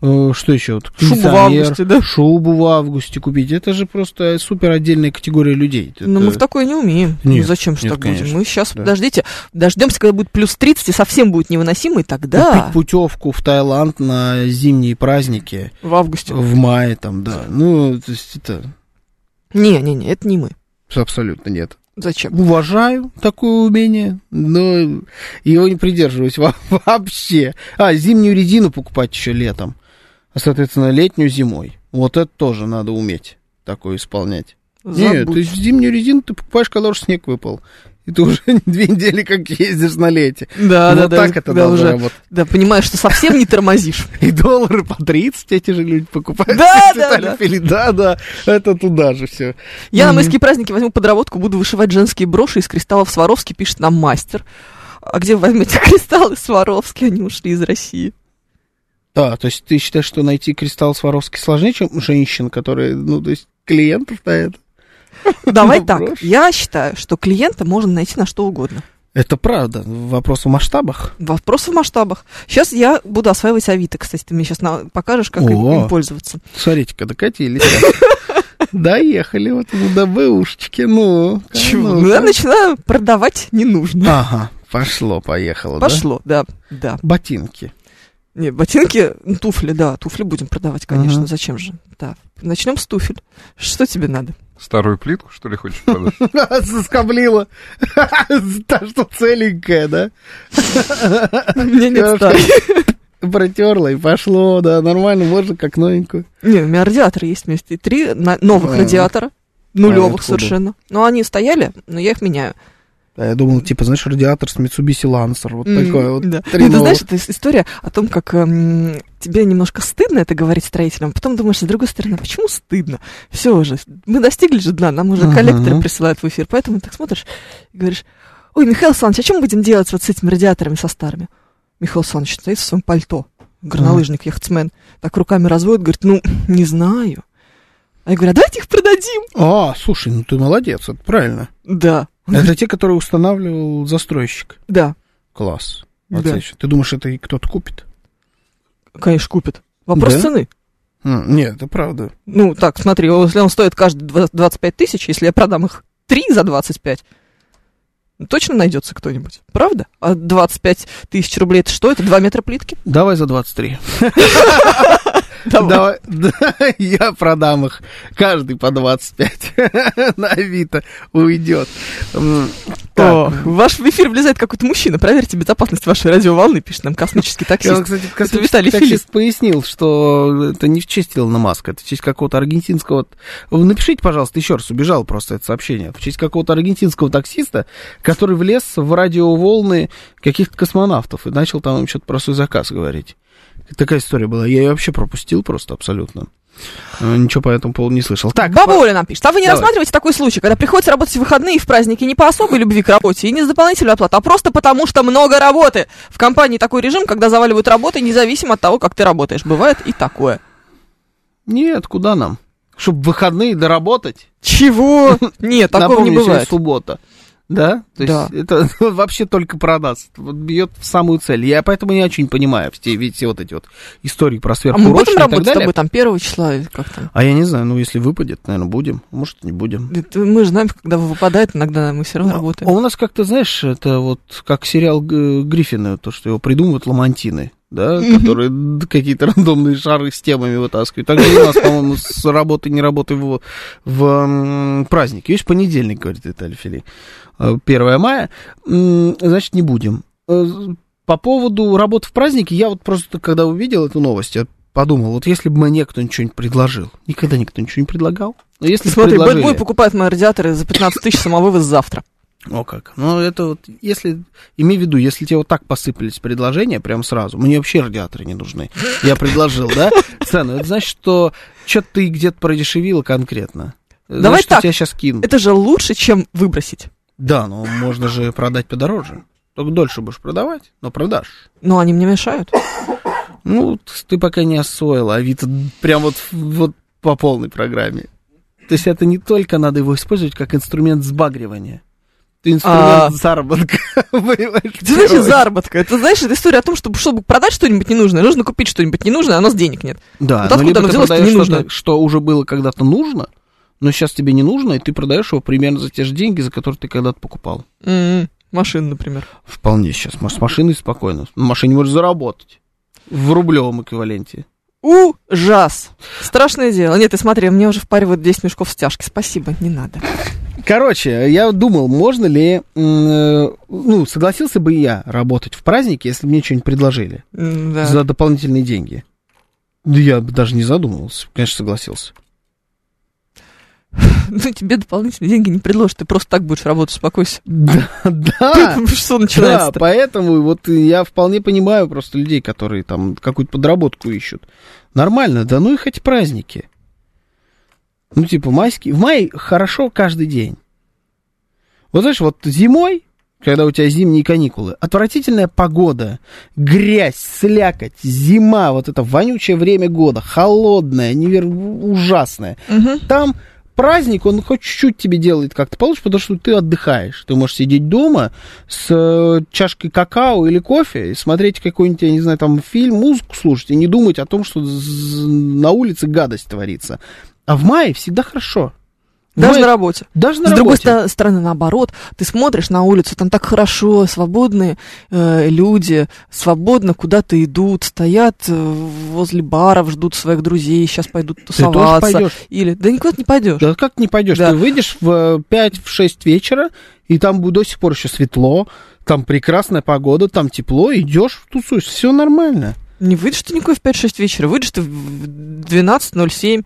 Э, что еще? Вот, Шубу в августе, да? Шубу в августе купить. Это же просто супер отдельная категория людей. Но Это- мы в такое не умеем. Нет, ну зачем же нет, так будем? конечно, Мы сейчас, да. подождите, дождемся, когда будет плюс 30 и совсем будет невыносимо, и тогда Купить путевку в Таиланд на зимние праздники в августе. в мае там, да. Ну, то есть это Не-не-не, это не мы. абсолютно нет. Зачем? Уважаю такое умение, но его не придерживаюсь во- вообще. А, зимнюю резину покупать еще летом, а, соответственно, летнюю зимой. Вот это тоже надо уметь такое исполнять. Нет, Забудь. то есть зимнюю резину ты покупаешь, когда уже снег выпал. И ты уже две недели как ездишь на лете. Да, да, вот да. так это должно уже, работать. да, понимаешь, что совсем не тормозишь. И доллары по 30 эти же люди покупают. Да, да, да. Да, да, это туда же все. Я на майские праздники возьму подработку, буду вышивать женские броши из кристаллов Сваровски, пишет нам мастер. А где вы возьмете кристаллы Сваровски? Они ушли из России. Да, то есть ты считаешь, что найти кристалл Сваровский сложнее, чем женщин, которые, ну, то есть клиентов на это? Давай Ну, так, я считаю, что клиента можно найти на что угодно. Это правда. Вопрос в масштабах. Вопрос в масштабах. Сейчас я буду осваивать Авито, кстати, ты мне сейчас покажешь, как им, О. им пользоваться. Смотрите-ка, докатились. Доехали вот до Бэушечки, ну. Чего? ну, Ну, я начинаю продавать не нужно. Ага, пошло, поехало? Пошло, да, да. Ботинки. Не, ботинки, ну, туфли, да, туфли будем продавать, конечно, зачем же? Да. Начнем с туфель. Что тебе надо? Старую плитку, что ли, хочешь продать? Соскоблила. Та, что целенькая, да? У меня нет старой. Протерла и пошло, да, нормально, можно как новенькую. Не, у меня радиаторы есть вместе. Три новых А. радиатора. А Нулевых откуда? совершенно. Но они стояли, но я их меняю. Да, я думал, типа, знаешь, радиатор с Mitsubishi Lancer, вот М, такой вот. да. Ну, ты новых. знаешь, это ис- история о том, как эм, тебе немножко стыдно это говорить строителям, а потом думаешь, с другой стороны, а почему стыдно? Все уже, мы достигли же дна, нам уже Ага. коллекторы присылают в эфир, поэтому так смотришь и говоришь, ой, Михаил Александрович, а что мы будем делать вот с этими радиаторами, со старыми? Михаил Александрович стоит в своем пальто, горнолыжник, яхтсмен, так руками разводит, говорит, ну, не знаю. А я говорю, а давайте их продадим. А, слушай, ну ты молодец, это правильно. Да, Это те, которые устанавливал застройщик. да, Класс. Да. Ты думаешь, это и кто-то купит? конечно, купят. Вопрос Да? цены. Нет, это правда. Ну, так, смотри, если он стоит каждый два- 25 тысяч, если я продам их 3 за 25, ну, точно найдется кто-нибудь. Правда? А 25 тысяч рублей это что? Это 2 метра плитки? Давай за 23. Давай. Давай. Да, Я продам их. Каждый по 25. На Авито уйдет. О, в ваш эфир влезает какой-то мужчина. Проверьте безопасность вашей радиоволны, пишет нам космический таксист. кстати, Это космический Виталий таксист Филипп. пояснил, что это не в честь Илона Маска, это в честь какого-то аргентинского... Напишите, пожалуйста, еще раз, убежал просто это сообщение. В честь какого-то аргентинского таксиста, который влез в радиоволны каких-то космонавтов и начал там им что-то про свой заказ говорить. Такая история была. Я ее вообще пропустил просто абсолютно. Э, Ничего по этому поводу не слышал. Так, Бабуля нам пишет. А вы не Давай. рассматриваете такой случай, когда приходится работать в выходные и в праздники не по особой любви к работе и не с дополнительной оплатой, а просто потому, что много работы. В компании такой режим, когда заваливают работы, независимо от того, как ты работаешь. Бывает и такое. Нет, куда нам? Чтобы выходные доработать? Чего? Нет, такого Напомню, не бывает. суббота. Да? То Да. есть это вообще только про нас. Вот бьет в самую цель. Я поэтому не очень понимаю все, ведь все вот эти вот истории про А мы сверхурочные будем работать с тобой там первого числа или как там? А я не знаю, ну если выпадет, наверное, будем. Может, не будем. Это Мы же знаем, когда выпадает, иногда мы все равно А работаем. у нас как-то, знаешь, это вот как сериал Гриффина, то, что его придумывают ламантины, да, которые какие-то рандомные шары с темами вытаскивают. Так же у нас, по-моему, с работы, не работы в, в м, праздник. Есть понедельник, говорит Виталий Фили. 1 мая. М, Значит, не будем. Э, По поводу работы в празднике, я вот просто, когда увидел эту новость, я подумал, вот если бы мне кто нибудь что-нибудь Никогда никто ничего не предлагал. Но если Смотри, Бэтбой покупает мои радиаторы за 15 тысяч самовывоз завтра. О как. Ну, это вот, если, имей в виду, если тебе вот так посыпались предложения прям сразу, мне вообще радиаторы не нужны. Я предложил, да, цену. Это значит, что что-то ты где-то продешевила конкретно. Давай Значит, так. тебя сейчас кинут. Это же лучше, чем выбросить. Да, но можно же продать подороже. Только дольше будешь продавать, но продашь. Но они мне мешают. Ну, ты пока не освоила, а вид прям вот, вот по полной программе. То есть это не только надо его использовать как инструмент сбагривания. Инструмент А. заработка. Знаешь, Короче. заработка. Это, знаешь, это история о том, чтобы, чтобы продать что-нибудь ненужное, нужно купить что-нибудь ненужное, а у нас денег нет. Да, Вот но откуда оно продаешь не нужно? что уже было когда-то нужно, но сейчас тебе не нужно, и ты продаешь его примерно за те же деньги, за которые ты когда-то покупал. М, Машина, например. Вполне сейчас. С машиной спокойно. На машине можешь заработать. В рублевом эквиваленте. Ужас. Страшное дело. Нет, ты смотри, мне уже впаривают 10 мешков стяжки. Спасибо, не надо. Короче, я думал, можно ли, э, ну, согласился бы я работать в празднике, если бы мне что-нибудь предложили Да. за дополнительные деньги. Да я бы даже не задумывался. Конечно, согласился. Ну, тебе дополнительные деньги не предложат, ты просто так будешь работать, успокойся. Да, да. Что Да, начинается поэтому вот я вполне понимаю просто людей, которые там какую-то подработку ищут. Нормально, да ну и хоть праздники. Ну, типа, майские. В мае хорошо каждый день. Вот знаешь, вот зимой, когда у тебя зимние каникулы, отвратительная погода, грязь, слякоть, зима, вот это вонючее время года, холодное, невер... ужасное. Мгм. Там праздник, он хоть чуть-чуть тебе делает как-то получше, потому что ты отдыхаешь. Ты можешь сидеть дома с э, чашкой какао или кофе и смотреть какой-нибудь, я не знаю, там фильм, музыку слушать и не думать о том, что на улице гадость творится. А в мае всегда хорошо. Даже мае- на работе. Даже на С другой работе. ста- стороны, наоборот, ты смотришь на улицу, там так хорошо, свободные э, люди, свободно куда-то идут, стоят э, возле баров, ждут своих друзей, сейчас пойдут Ты тоже тусоваться. пойдешь. Или, да никуда ты не пойдешь. Да как не пойдешь? Да. Ты выйдешь в 5-6 вечера, и там до сих пор еще светло, там прекрасная погода, там тепло, идешь, тусуешь, все нормально. Не выйдешь ты никакой в 5-6 вечера, выйдешь ты в 12.07.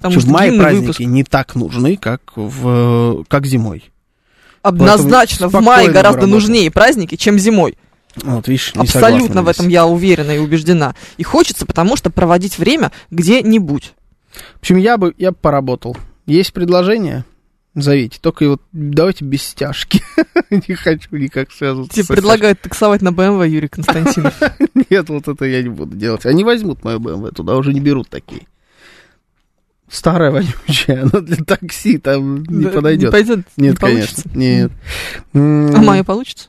Потому что в мае длинный праздники выпуск. не так нужны, как, в, как зимой. Однозначно, в мае гораздо работал. нужнее праздники, чем зимой. Вот, видишь, не Абсолютно в этом я уверена и убеждена. И хочется, потому что проводить время где-нибудь. В общем, я бы, я бы поработал. Есть предложение? Зовите. Только вот давайте без стяжки. Не хочу никак связываться. Тебе предлагают таксовать на БМВ Юрий Константинов. Нет, вот это я не буду делать. Они возьмут мою БМВ, туда уже не берут такие. Старая вонючая, она для такси там не Да, подойдет. Не пойдет, не Нет, получится. конечно, нет. А мою получится?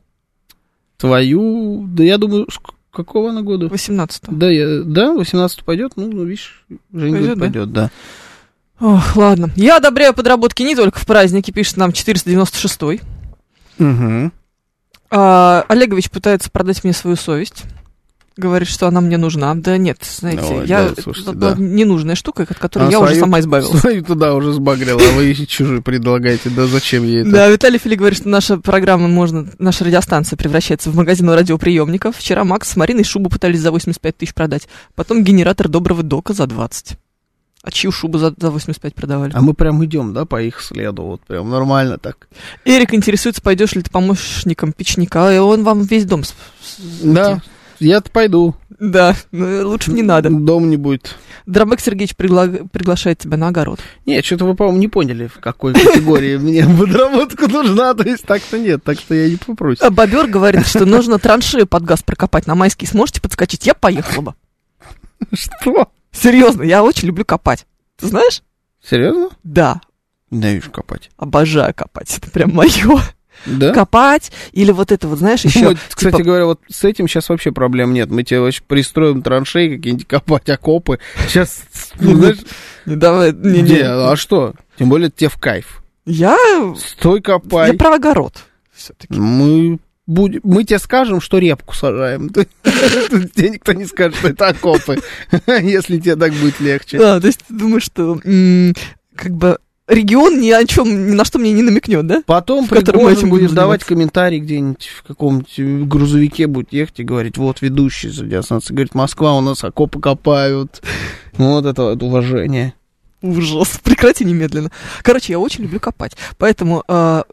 Твою, да я думаю, какого она года? 18 Да, я, да, 18 пойдет, ну, ну, видишь, Женя Пойдет, говорит, да? пойдет, да. Ох, ладно. Я одобряю подработки не только в праздники, пишет нам 496-й. Угу. А, Олегович пытается продать мне свою совесть. Говорит, что она мне нужна. Да нет, знаете, Ой, я... да, слушайте, это да. ненужная штука, от которой Она я уже свою- сама избавилась. Свою туда уже сбагрила, а вы чужие предлагаете, да зачем ей это? Да, Виталий Фили говорит, что наша программа можно, наша радиостанция превращается в магазин радиоприемников. Вчера Макс с Мариной шубу пытались за 85 тысяч продать. Потом генератор доброго дока за 20. А чью шубу за, за 85 продавали? А мы прям идем, да, по их следу, вот прям нормально так. Эрик интересуется, пойдешь ли ты помощником печника, и он вам весь дом... Да, я-то пойду. Да, ну, лучше не надо. Дом не будет. Дробек Сергеевич пригла- приглашает тебя на огород. Нет, что-то вы, по-моему, не поняли, в какой категории мне подработка нужна, то есть так-то нет, так что я не попрусь. А Бобер говорит, что нужно траншею под газ прокопать на майские. Сможете подскочить? Я поехала бы. Что? Серьезно, я очень люблю копать. Ты знаешь? Серьезно? Да, Ненавижу копать. обожаю копать. Это прям мое. Да? Копать или вот это вот, знаешь, еще... Вот, кстати говоря, вот с этим сейчас вообще проблем нет. Мы тебе вообще пристроим траншеи какие-нибудь копать, окопы. Сейчас, ну, знаешь, Не, давай, не, не, а что? Тем более тебе в кайф. Я, Стой, копай. я про огород. Все-таки. Мы, будем, мы тебе скажем, что репку сажаем. Тебе никто не скажет, что это окопы, если тебе так будет легче. Да, то есть ты думаешь, что как бы регион ни о чем, ни на что мне не намекнет, да? Потом пригожин будешь давать комментарий где-нибудь в каком-нибудь грузовике будет ехать и говорить, вот ведущий радиостанции говорит, Москва у нас окопы копают. Вот это вот уважение. Ужас. Прекрати немедленно. Короче, я очень люблю копать. Поэтому э,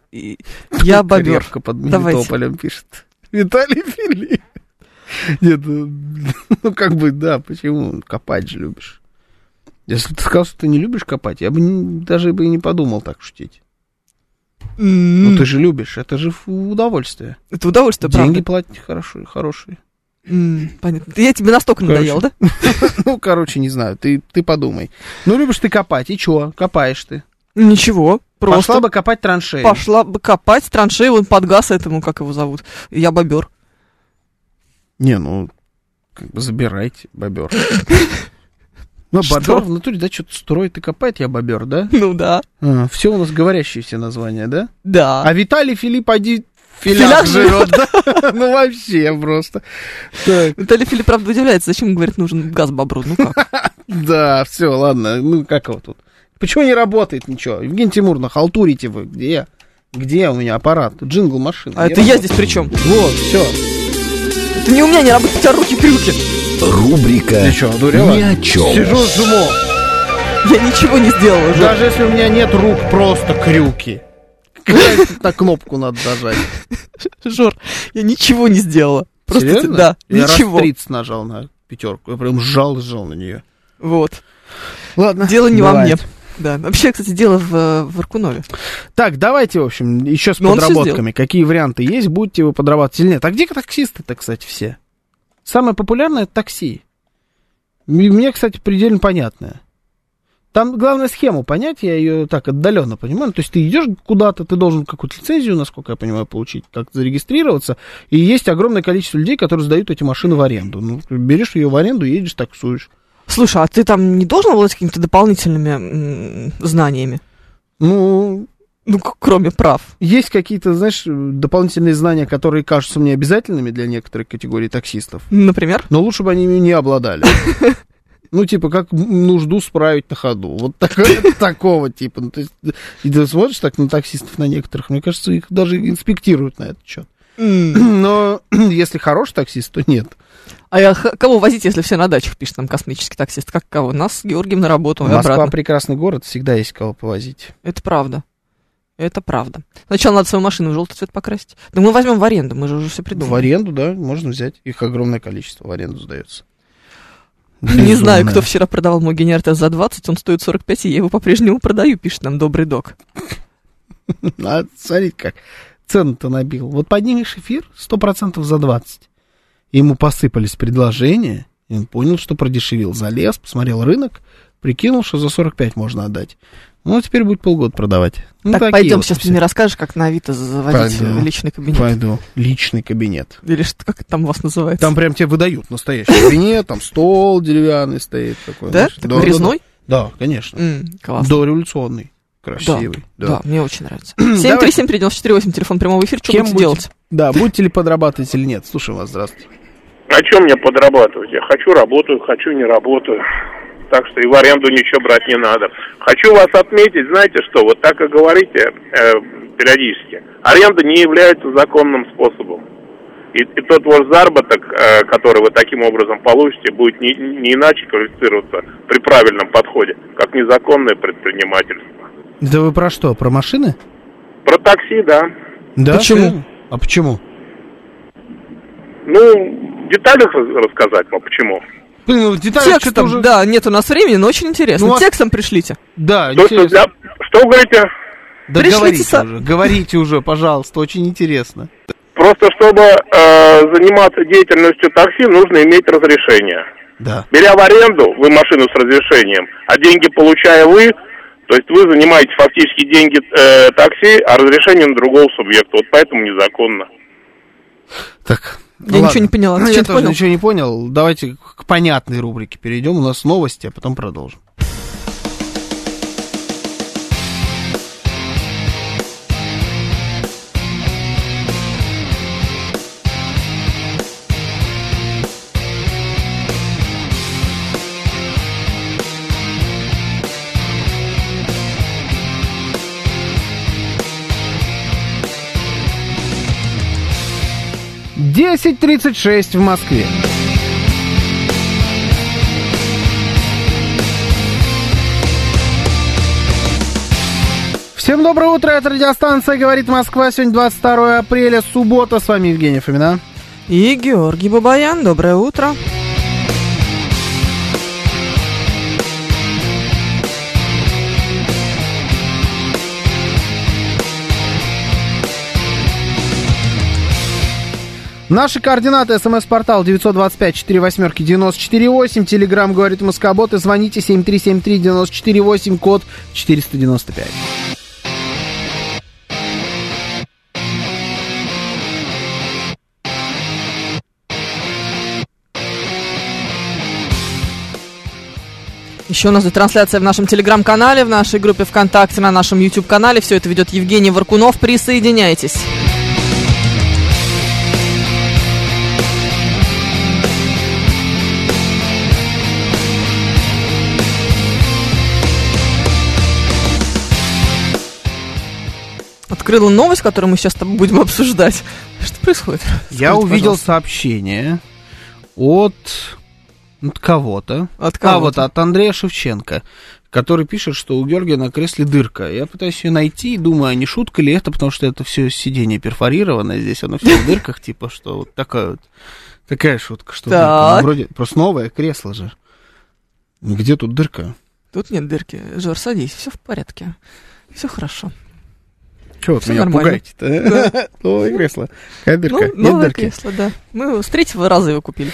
я бобер. Под. Мелитополем пишет. Виталий Фили. Нет, ну, ну как бы, да, почему? Копать же любишь. Если ты сказал, что ты не любишь копать, я бы не- даже бы и не подумал так шутить. Ну ты же любишь, это же удовольствие. Это удовольствие, Деньги правда. платить хорошие, хорошие. М, понятно. Я тебе настолько Короче. надоел, да? Ну, короче, не знаю, ты, ты подумай. Ну, любишь ты копать, и чё? Копаешь ты. Ничего, просто Пошла бы копать траншеи. пошла бы копать траншеи, он под газ этому, как его зовут, я бобер. Не, ну, как бы забирайте, бобер. Ну, Что? бобер в натуре, да, что-то строит и копает, я бобер, да? Ну да. все у нас говорящие все названия, да? Да. А Виталий Филипп один филях филях живет, да? Ну, вообще просто. Так, Виталий Филипп, правда, удивляется, зачем, говорит, нужен газ бобру. Ну как? да, все, ладно, ну, как его тут? Почему не работает ничего? Евгений Тимуровна, халтурите вы, где? Где у меня аппарат? Джингл машины. А это я здесь при чем? Вот, все. Это не у меня не работает, у тебя руки крюки. Рубрика Ты что, одурела? «Ни о чем». Сижу, жму. Я ничего не сделала уже. Даже если у меня нет рук, просто крюки. На кнопку надо нажать. Жор, я ничего не сделала. Просто, Серьезно? да, Я ничего. раз 30 нажал на пятерку. Я прям сжал и сжал на нее. Вот. Ладно. Дело не во мне. бывает. Да. Вообще, кстати, дело в, э, в Аркунове. Так, давайте, в общем, еще с Ну, он всё подработками. Какие варианты есть? Будете вы подрабатывать или нет? А где таксисты-то, кстати, все? Самое популярное это такси. Мне, кстати, предельно понятное. Там главная схему понять, я ее так отдаленно понимаю. То есть ты идешь куда-то, ты должен какую-то лицензию, насколько я понимаю, получить, как зарегистрироваться. И есть огромное количество людей, которые сдают эти машины в аренду. Ну, берешь ее в аренду, едешь, таксуешь. Слушай, а ты там не должен обладать какими-то дополнительными знаниями? Ну, Ну, кроме прав. есть какие-то, знаешь, дополнительные знания, которые кажутся мне обязательными для некоторых категорий таксистов. Например? Но лучше бы они ими не обладали. Ну, типа, как нужду справить на ходу. Вот такое- такого типа. Ну, то есть, и ты смотришь так на таксистов, на некоторых, мне кажется, их даже инспектируют на этот счет. Но если хороший таксист, то нет. А я кого возить, если все на дачах, пишет нам космический таксист? Как кого? Нас с Георгием на работу Москва обратно. прекрасный город, всегда есть кого повозить. Это правда. Это правда. Сначала надо свою машину в желтый цвет покрасить. Да мы возьмем в аренду, мы же уже все В придумали. аренду, да, можно взять. Их огромное количество в аренду сдается. Не знаю, кто вчера продавал мой генератор за 20, он стоит 45, и я его по-прежнему продаю, пишет нам добрый док. А, смотрите как. Цену-то набил. Вот поднимешь эфир 100% за 20. Ему посыпались предложения, и он понял, что продешевил. Залез, посмотрел рынок, прикинул, что за 45 можно отдать. Ну, теперь будет полгода продавать. Ну, так, пойдем, вот сейчас все. ты мне расскажешь, как на Авито заводить Пойду. э, личный кабинет. Пойду. Личный кабинет. Или что, как это там у вас называется? Там прям тебе выдают настоящий кабинет, там стол деревянный стоит такой. да? Такой резной? Да, да, конечно. М, классно. Дореволюционный. Красивый. Да, мне очень нравится. Давайте. 7373948, телефон прямого эфира, что Кем будете будете? делать? Да, будете ли подрабатывать или нет? Слушаем вас, здравствуйте. А что мне подрабатывать? Я хочу работаю, хочу не работаю. Так что и в аренду ничего брать не надо. Хочу вас отметить, знаете что, вот так и говорите э, периодически. Аренда не является законным способом. И, и тот ваш заработок, э, который вы таким образом получите, будет не, не иначе квалифицироваться при правильном подходе, как незаконное предпринимательство. Да вы про что? Про машины? Про такси, да. Да. Почему? серьезно? А почему? Ну, в деталях рассказать, но почему. Блин, ну, детали Текстом, что-то уже... да, нет у нас времени, но очень интересно. Ну, а- Текстом пришлите. Да, То, что, интересно. для- что вы говорите? Да Пришлите говорите са- уже, говорите уже, пожалуйста, очень интересно. Просто чтобы э, заниматься деятельностью такси, нужно иметь разрешение. Да. Беря в аренду вы машину с разрешением, а деньги получая вы, то есть вы занимаете фактически деньги э, такси, а разрешение на другого субъекта. Вот поэтому незаконно. Так. Я ничего не поняла. Ты Ну, я тоже понял? ничего не понял. Давайте к понятной рубрике перейдем. У нас новости, а потом продолжим. Десять тридцать шесть в Москве. Всем доброе утро, это радиостанция «Говорит Москва». Сегодня 22 апреля, суббота. С вами Евгений Фомина. И Георгий Бабаян, доброе утро. Наши координаты. СМС-портал 925-48-94-8. Телеграмм говорит Москобот. И звоните 7373-94-8, код 495. Еще у нас трансляция в нашем телеграм-канале, в нашей группе ВКонтакте, на нашем YouTube-канале. Все это ведет Евгений Варкунов. Присоединяйтесь. Открыла новость, которую мы сейчас будем обсуждать. Что происходит? Я Скажите, увидел пожалуйста. сообщение от, от кого-то. От А, кого вот от Андрея Шевченко, который пишет, что у Георгия на кресле дырка. Я пытаюсь ее найти и думаю, а не шутка ли это, потому что это все сиденье перфорированное, здесь оно все в дырках, типа, что вот такая вот, такая шутка, что. Ну, вроде просто новое кресло же. Где тут дырка? Тут нет дырки. Жор, садись, все в порядке. Все хорошо. Чего Всё меня нормально. пугаете-то? Новое кресло. Дырка? Ну, новое дырки? кресло, да. Мы его с третьего раза его купили.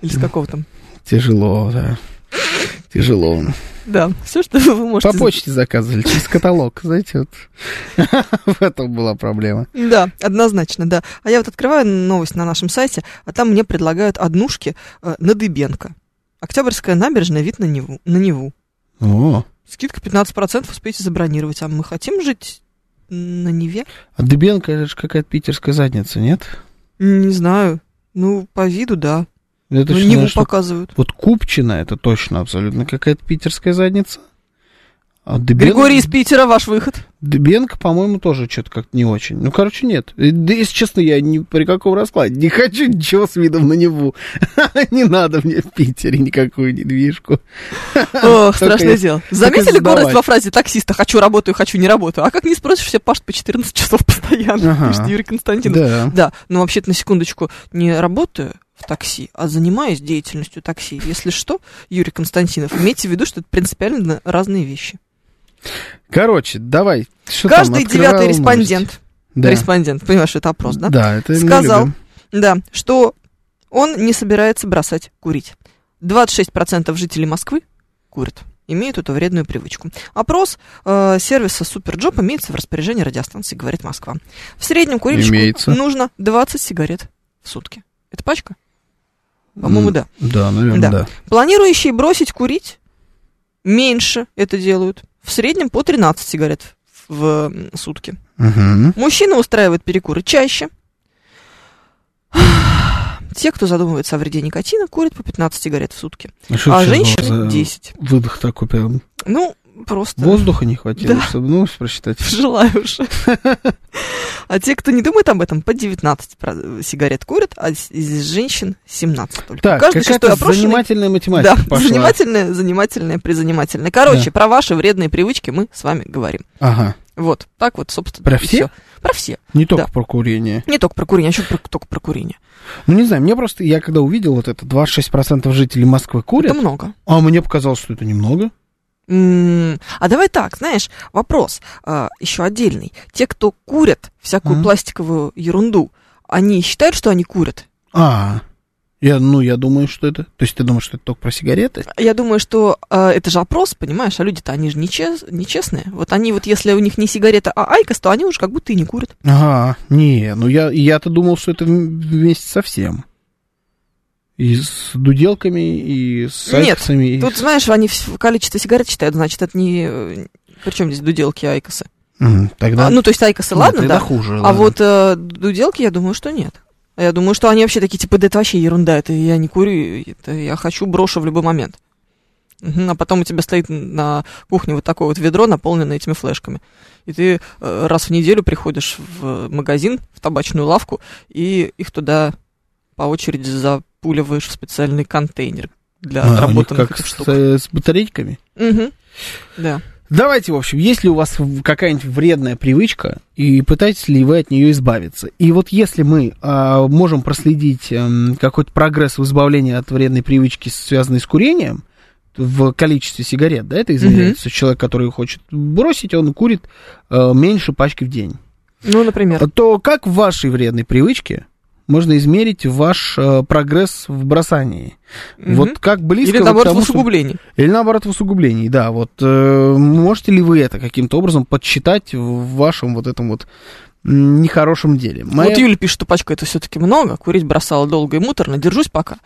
Или с какого там. Тяжело, да. Тяжело. Да, все, что вы можете... По почте заказывали, через каталог, знаете, вот. В этом была проблема. Да, однозначно, да. А я вот открываю новость на нашем сайте, а там мне предлагают однушки э, на Дыбенко. Октябрьская набережная, вид на Неву. На Неву. О, Скидка 15%, успейте забронировать. А мы хотим жить на Неве? а Дыбенко, это же какая-то питерская задница, нет? Не знаю. Ну, по виду, да. Ну, точно Неву знаю, что показывают. Вот Купчина, это точно абсолютно какая-то питерская задница. А Дыбенко, Григорий из Питера, ваш выход. Дыбенко, по-моему, тоже что-то как-то не очень. Ну, короче, нет. И, Да, если честно, я ни при каком раскладе не хочу ничего с видом на Неву. Не надо мне в Питере никакую недвижку. Ох, страшное дело. Заметили горость во фразе таксиста «хочу, работаю, хочу, не работаю». А как не спросишь, все пашут по 14 часов постоянно, Ага. пишет Юрий Константинов. Да. Да, но вообще-то на секундочку не работаю в такси, а занимаюсь деятельностью такси. Если что, Юрий Константинов, имейте в виду, что это принципиально разные вещи. Короче, давай. Что там, Каждый открывал девятый респондент, Да. респондент, понимаешь, это опрос, да? Да, это Сказал, да, что он не собирается бросать курить. 26% жителей Москвы курят, имеют эту вредную привычку. Опрос э, сервиса SuperJob имеется в распоряжении радиостанции, говорит Москва. В среднем курильщику Имеется. нужно 20 сигарет в сутки. Это пачка? По-моему, да. Да, наверное, Да. да. Планирующие бросить курить меньше это делают. В среднем по 13 сигарет в сутки. Мгм. Мужчины устраивают перекуры чаще. Те, кто задумывается о вреде никотина, курят по 15 сигарет в сутки. А, А женщины за 10. Выдох такой прям. Ну, просто Воздуха не хватило, Да. чтобы ну, просчитать. желаю уже. А те, кто не думает об этом, по 19 про- сигарет курят, а из- женщин 17 только. Так, Каждый какая-то опрошенный- занимательная Да, математика пошла. занимательное, занимательное, призанимательное. Короче, Да. про ваши вредные привычки мы с вами говорим. Ага. Вот, так вот, собственно. Про все? всё. Про все. Не только Да. про курение. Не только про курение, а еще про, только про курение. Ну, не знаю, мне просто, я когда увидел вот это, 26% жителей Москвы курят, Это много. а мне показалось, что это немного. А давай так, знаешь, вопрос а, еще отдельный. Те, кто курят всякую Ага. пластиковую ерунду, они считают, что они курят? А, я, ну, я думаю, что это... То есть ты думаешь, что это только про сигареты? Я думаю, что а, это же опрос, понимаешь, а люди-то они же нечес- нечестные. Вот они вот, если у них не сигарета, а айкос, то они уже как будто и не курят. Ага, не, ну я, я-то думал, что это вм- вместе со всем. И с дуделками, и с Нет, айкосами. и Тут, с- знаешь, они количество сигарет считают, значит, это не... Причем здесь дуделки, айкосы? М, Тогда... А, ну, то есть айкосы, ну, ладно, тогда да. хуже. А ладно. вот э, дуделки, я думаю, что нет. Я думаю, что они вообще такие, типа, да это вообще ерунда, это я не курю, это я хочу, брошу в любой момент. А потом у тебя стоит на кухне вот такое вот ведро, наполненное этими флешками. И ты э, раз в неделю приходишь в магазин, в табачную лавку, и их туда по очереди запуливаешь в специальный контейнер для А, отработанных как этих штук. с, с батарейками? Мгм. Да. Давайте, в общем, есть ли у вас какая-нибудь вредная привычка, и пытаетесь ли вы от нее избавиться? И вот если мы а, можем проследить эм, какой-то прогресс в избавлении от вредной привычки, связанной с курением, в количестве сигарет, да, это измеряется. Человек, который хочет бросить, он курит э, меньше пачки в день. Ну, например. То как в вашей вредной привычке можно измерить ваш э, прогресс в бросании. Мгм. Вот как близко Или наоборот, в тому, что- усугублении. Или наоборот в усугублении, да. Вот э, можете ли вы это каким-то образом подсчитать в вашем вот этом вот нехорошем деле? Моя- Вот Юля пишет, что пачка это все-таки много, курить бросала долго и муторно, держусь пока.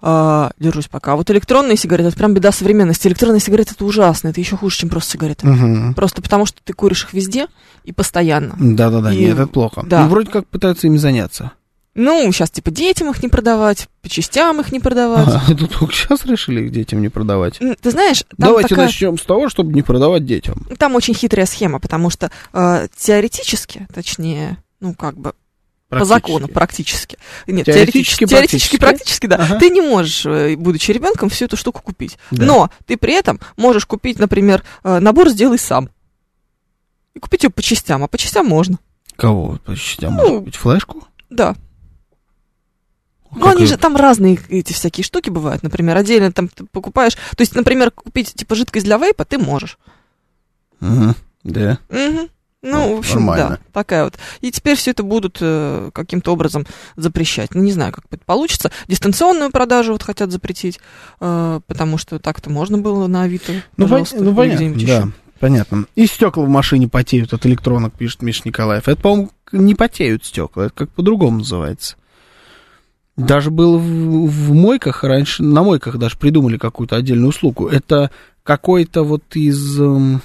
А, держусь пока. А вот электронные сигареты, это прям беда современности. Электронные сигареты это ужасно, это еще хуже, чем просто сигареты. Мгм. Просто потому, что ты куришь их везде и постоянно. Да-да-да, И- нет, это плохо. да. Ну, вроде как пытаются ими заняться. Ну, сейчас типа детям их не продавать, по частям их не продавать. А, это только сейчас решили их детям не продавать. Ты знаешь, там Давайте такая- начнем с того, чтобы не продавать детям. Там очень хитрая схема, потому что э, теоретически, точнее, ну как бы по закону практически. Нет, Теоретически, теоретически, теоретически, практически. практически, да. Ага. Ты не можешь, э, будучи ребенком, всю эту штуку купить. Да. Но ты при этом можешь купить, например, э, набор сделай сам. И купить его по частям, а по частям можно. Кого? по частям? Ну, Может купить флешку? Да. Ну, Как они же там разные эти всякие штуки бывают. Например, отдельно там ты покупаешь. То есть, например, купить типа жидкость для вейпа ты можешь. Мгм. Да. Мгм. Ну, Ну, в общем, нормально. да, такая вот. И теперь все это будут э, каким-то образом запрещать. Ну, не знаю, как это получится. Дистанционную продажу вот хотят запретить, э, потому что так-то можно было на Авито, Ну, пон- ну, понятно, да. еще. Понятно. И стекла в машине потеют от электронок, пишет Миша Николаев. Это, по-моему, не потеют стекла, это как по-другому называется. Даже было в, в мойках раньше, на мойках даже придумали какую-то отдельную услугу. Это какой-то вот из, эм,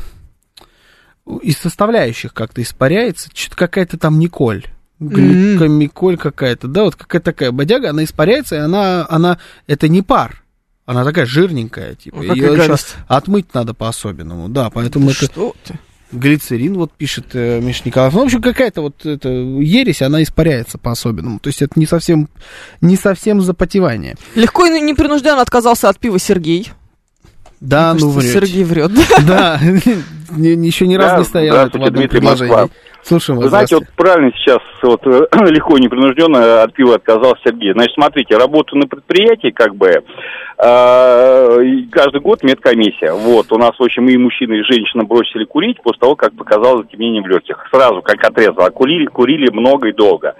из составляющих как-то испаряется, что-то какая-то там Николь. Гликомиколь какая-то, да, вот какая-то такая бодяга, она испаряется, и она, она, это не пар, она такая жирненькая, типа, Ну, ещё гадость. отмыть надо по-особенному, да, поэтому это Что ты? Глицерин, вот пишет э, Миша Николаев. Ну, в общем, какая-то вот эта ересь, она испаряется по-особенному, то есть это не совсем, не совсем запотевание. Легко и непринужденно отказался от пива Сергей. Да, Мне ну кажется, врете. Сергей врет. Да, еще ни разу не стояло это в здравствуйте, одном Дмитрий, предложении. Москва. Слушаем Вы вас, знаете, вот правильно сейчас вот э, легко и непринужденно от пива отказался Сергей. Значит, смотрите, работаю на предприятии, как бы, и каждый год медкомиссия. Вот, у нас, в общем, и мужчины, и женщины бросили курить после того, как показалось затемнение в легких. Сразу, как отрезало. Курили, курили много и долго.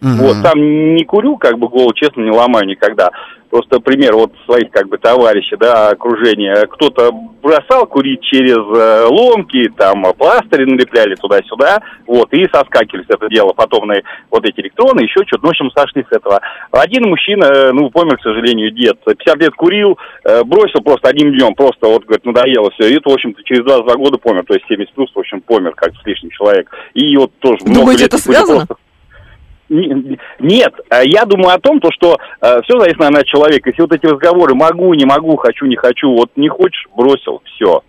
Мгм. Вот, там не курю, как бы голову, честно, не ломаю никогда. Просто пример вот своих, как бы, товарищей, да, окружения. Кто-то бросал курить через э, ломки, там, пластыри налепляли туда-сюда, вот, и соскакивали с этого дела. Потом на вот эти электроны, еще что-то, ну, в общем, сошли с этого. Один мужчина, э, ну, помер, к сожалению, дед, 50 лет курил, э, бросил просто одним днем, просто вот, говорит, надоело все. И это, в общем-то, через 22 года помер, то есть 70 плюс, в общем, помер, как с лишним человек. И вот тоже много Думаете, лет это связано? просто- Нет, э, я думаю о том, то, что все зависит, наверное, от человека. Если вот эти разговоры могу, не могу, хочу, не хочу, вот не хочешь, бросил, все.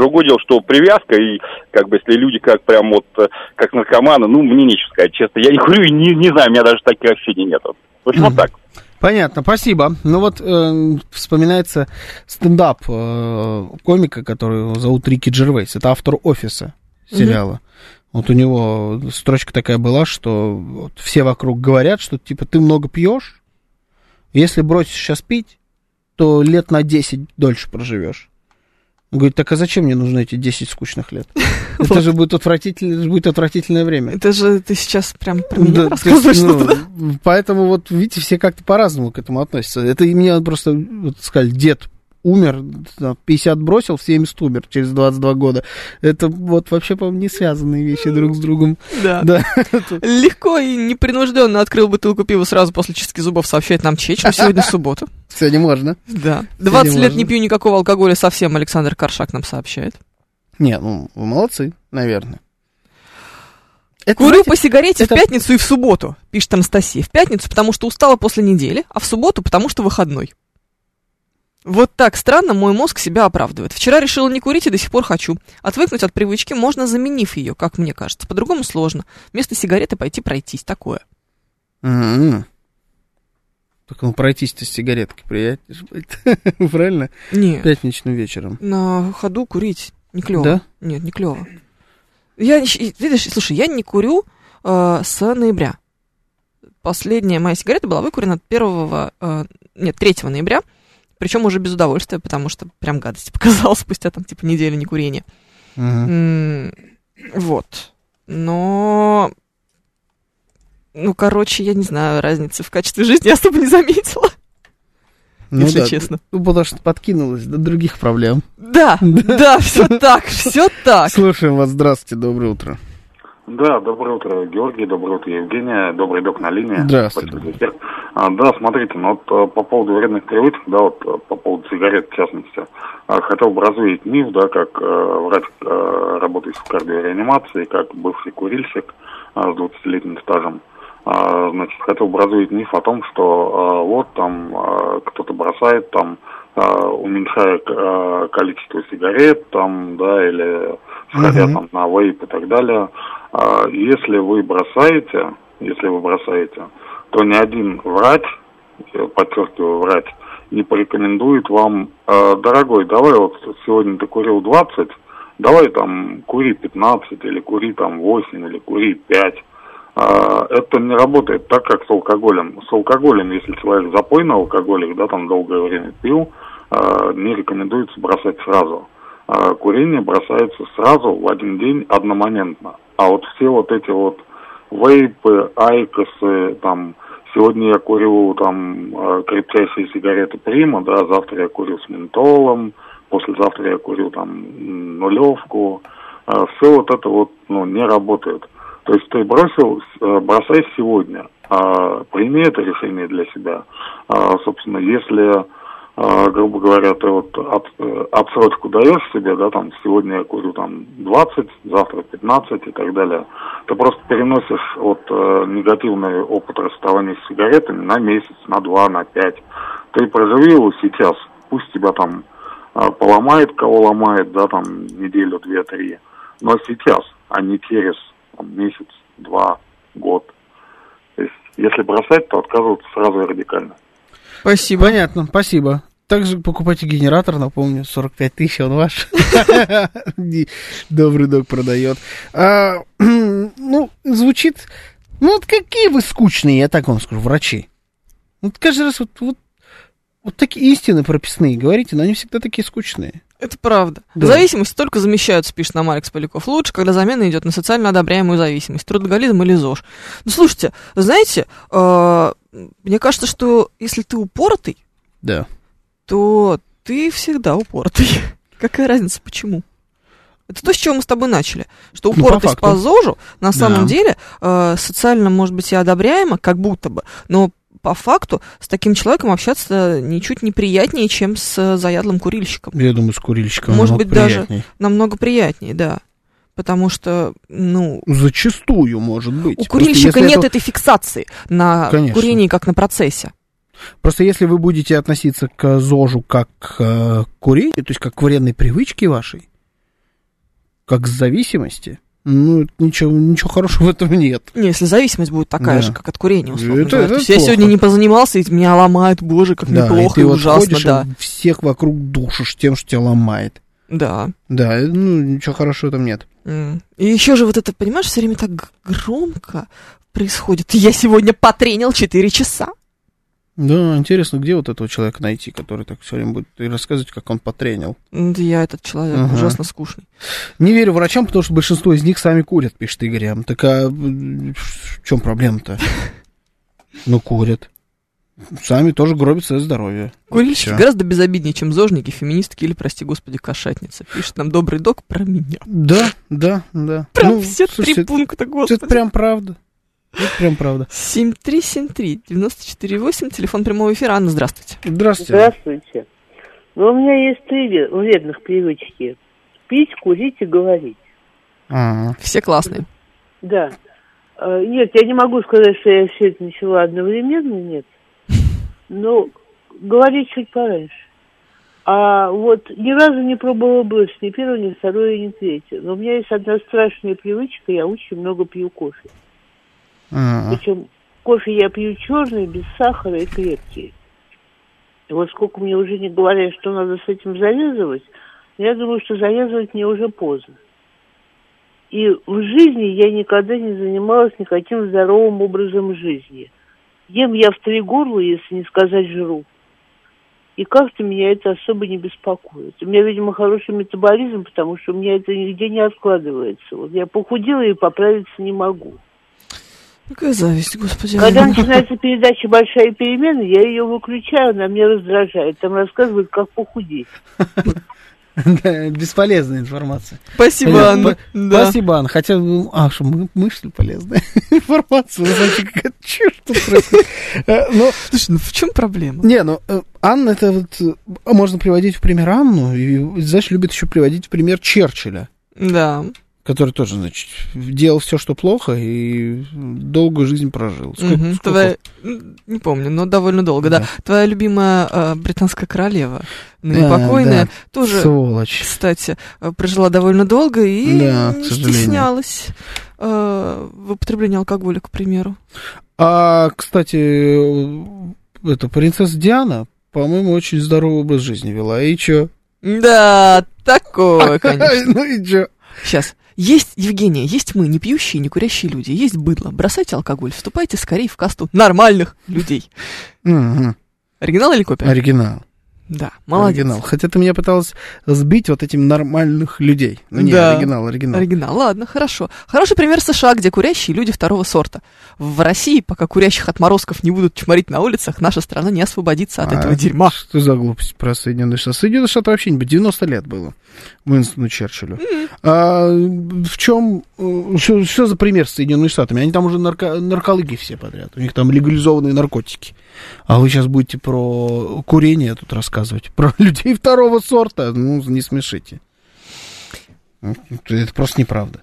Другое дело, что привязка, и как бы если люди как прям вот, э, как наркоманы, ну, мне нечего сказать, честно. Я не курю и не, не знаю, у меня даже таких ощущений нет. Вот. В общем, вот так. Понятно, спасибо. Ну вот э, вспоминается стендап э, комика, который зовут Рики Джервейс. Это автор «Офиса» сериала. Вот у него строчка такая была, что вот все вокруг говорят, что типа ты много пьешь, если бросишь сейчас пить, то лет на 10 дольше проживешь. Он говорит, так а зачем мне нужны эти 10 скучных лет? Это же будет отвратительное, будет отвратительное время. Это же ты сейчас прям про меня Да, то рассказываешь есть, ну. Поэтому вот, видите, все как-то по-разному к этому относятся. Это и мне просто, вот, сказали, дед умер, там, 50 бросил, в 70 умер через 22 года. Это вот вообще, по-моему, не связанные вещи друг с другом. Да. Да. Легко и непринужденно открыл бутылку пива сразу после чистки зубов, сообщает нам Чеч, сегодня суббота. Сегодня можно. Да. 20 лет можно. не пью никакого алкоголя совсем, Александр Каршак нам сообщает. Не, ну, вы молодцы, наверное. Это, Курю знаете, по сигарете это- в пятницу и в субботу, пишет Анастасия. В пятницу, потому что устала после недели, а в субботу, потому что выходной. Вот так странно мой мозг себя оправдывает. Вчера решила не курить и до сих пор хочу. Отвыкнуть от привычки можно, заменив ее, как мне кажется. По-другому сложно. Вместо сигареты пойти пройтись. Такое. Только ну пройтись-то с сигареткой приятнее же будет. Правильно? Нет. Пятничным вечером. На ходу курить не клево. Да? Нет, не клево. Я, видишь, слушай, я не курю э, с ноября. Последняя моя сигарета была выкурена 1, э, нет, 3 ноября, причем уже без удовольствия, потому что прям гадость показала спустя там типа неделю некурения. Мгм. М, Вот. Но Ну, короче, я не знаю, разницы в качестве жизни я особо не заметила, Ну если да. честно. Ну, потому что подкинулась до других проблем. Да, да, все так, все так. Слушаем вас. Здравствуйте, доброе утро. Да, доброе утро, Георгий, доброе утро, Евгения, добрый док на линии. Здравствуйте. Спасибо. А, да, смотрите, ну вот э, по поводу вредных привычек, да, вот э, по поводу сигарет в частности, а, хотел бы развеять миф, да, как э, врач, э, работающий в кардиореанимации, как бывший курильщик э, с 20-летним стажем. А, значит, хотел бы развеять миф о том, что э, вот там э, кто-то бросает там, э, уменьшая э, количество сигарет там, да, или сходя Мгм. там на вейп и так далее. А, Если вы бросаете, если вы бросаете, то ни один врач, я подчеркиваю, врач, не порекомендует вам, «Э, дорогой, давай вот сегодня ты курил 20, давай там кури 15, или кури там 8, или кури 5. А, Это не работает так, как с алкоголем. С алкоголем, если человек запойный алкоголик, да, там долгое время пил, а, не рекомендуется бросать сразу. А, Курение бросается сразу в один день одномоментно. А вот все вот эти вот вейпы, айкосы, там, сегодня я курю там э, крепчайшие сигареты Прима, да, завтра я курю с ментолом, послезавтра я курю там нулевку. Все вот это вот, ну, не работает. То есть ты бросил, э, бросай сегодня, а, прими это решение для себя. А, собственно, если а, грубо говоря, ты вот от, э, отсрочку даешь себе, да, там, сегодня я курю там 20, завтра 15 и так далее, ты просто переносишь вот э, негативный опыт расставания с сигаретами на месяц, на два, на пять. Ты проживи его сейчас, пусть тебя там э, поломает, кого ломает, да, там, неделю, две, три, но сейчас, а не через там, месяц, два, год. То есть, если бросать, то отказываться сразу и радикально. Спасибо. Понятно, спасибо. Также покупайте генератор, напомню, 45 тысяч, он ваш. Добрый док продает. А, Ну, звучит... Ну, вот какие вы скучные, я так вам скажу, врачи. Вот каждый раз вот, вот, вот такие истины прописные говорите, но они всегда такие скучные. Это правда. Да. Зависимости только замещаются, пишет нам Алекс Поляков. Лучше, когда замена идет на социально одобряемую зависимость. Трудоголизм или ЗОЖ. Ну, слушайте, знаете, э, мне кажется, что если ты упоротый, Да. То ты всегда упоротый. Какая разница, почему? Это то, с чего мы с тобой начали. Что Ну, по упоротость по, ЗОЖу на самом Да. деле э, социально, может быть, и одобряемо, как будто бы, но по факту с таким человеком общаться ничуть не приятнее, чем с э, заядлым курильщиком. Я думаю, с курильщиком Может быть, даже приятней. намного приятнее, да. Потому что, ну, Зачастую, может быть. у курильщика нет это- этой фиксации на Конечно. курении, как на процессе. Просто если вы будете относиться к ЗОЖу как э, к курению, то есть как к вредной привычке вашей, как к зависимости, ну, ничего, ничего хорошего в этом нет. Не, если зависимость будет такая Да. же, как от курения, условно Это- говоря. это То есть я плохо. сегодня не позанимался, и меня ломает, боже, как Да, неплохо и и, ты вот ужасно, да. и всех вокруг душишь тем, что тебя ломает. Да. Да, э, ну, ничего хорошего там нет. И еще же вот это, понимаешь, все время так громко происходит. Я сегодня потренил 4 часа. Да, интересно, где вот этого человека найти, который так все время будет и рассказывать, как он потренил. Да Я этот человек Ага. ужасно скучный. Не верю врачам, потому что большинство из них сами курят, пишет Игорь. Так а в чем проблема-то? Ну, курят. Сами тоже гробят свое здоровье. Курильщики гораздо безобиднее, чем зожники, феминистки или, прости господи, кошатницы. Пишет нам добрый док про меня. Да, да, да. Прям Ну, все слушайте, три пункта, Это господи. прям правда. Это прям правда. 7373-94-8, телефон прямого эфира. Анна, здравствуйте. Здравствуйте. Здравствуйте. Ну, у меня есть три вредных привычки. Пить, курить и говорить. А, Все классные. Да. Э, Нет, я не могу сказать, что я все это начала одновременно, нет. Но говорить чуть пораньше. А вот ни разу не пробовала бросить, ни первое, ни второе, ни третье. Но у меня есть одна страшная привычка, я очень много пью кофе. А. Причем кофе я пью черный, без сахара и крепкий. И вот сколько мне уже не говорят, что надо с этим завязывать, я думаю, что завязывать мне уже поздно. И в жизни я никогда не занималась никаким здоровым образом жизни. Ем я в три горла, если не сказать жру. И как-то меня это особо не беспокоит. У меня, видимо, хороший метаболизм, потому что у меня это нигде не откладывается. Вот я похудела и поправиться не могу. Какая зависть, господи. Когда начинается передача «Большая перемена», я ее выключаю, она меня раздражает. Там рассказывают, как похудеть. Бесполезная информация. Спасибо, Понятно. Анна. Да. Спасибо, Анна. Хотя, ну, а, что, мы, мы, что ли, полезная информация? Вообще, какая чушь тут происходит. Э, Ну, Слушай, ну в чем проблема? не, ну, э, Анна, это вот, э, можно приводить в пример Анну, и, знаешь, любит еще приводить в пример Черчилля, Да. Который тоже, значит, делал все, что плохо, и долгую жизнь прожил. Сколько- Мгм. сколько? Твоя- Не помню, но довольно долго, да. Да. Твоя любимая э, британская королева, ныне Да, покойная, да. тоже, Сволочь. кстати, э, прожила довольно долго и Да, не стеснялась э, в употреблении алкоголя, к примеру. А, кстати, это принцесса Диана, по-моему, очень здоровый образ жизни вела. И чё? Да, такое, конечно. Ну и чё? Сейчас. Есть, Евгения, есть мы, не пьющие, не курящие люди. Есть быдло. Бросайте алкоголь, вступайте скорее в касту нормальных людей. Оригинал или копия? Оригинал. Да, молодец. Оригинал. Хотя ты меня пыталась сбить вот этим нормальных людей. Ну не, Да. оригинал, оригинал. Оригинал, ладно, хорошо. Хороший пример США, где курящие люди второго сорта. В России, пока курящих отморозков не будут чморить на улицах, наша страна не освободится от А, этого дерьма. Что за глупость про Соединенные Штаты? Соединенные Штаты вообще не будет. 90 лет было Уинстону Черчиллю. А в чем... Что, что за пример с Соединенными Штатами? Они там уже нарко, наркологи все подряд. У них там легализованные наркотики. А вы сейчас будете про курение тут рассказывать. Про людей второго сорта. Ну, не смешите. Это просто неправда.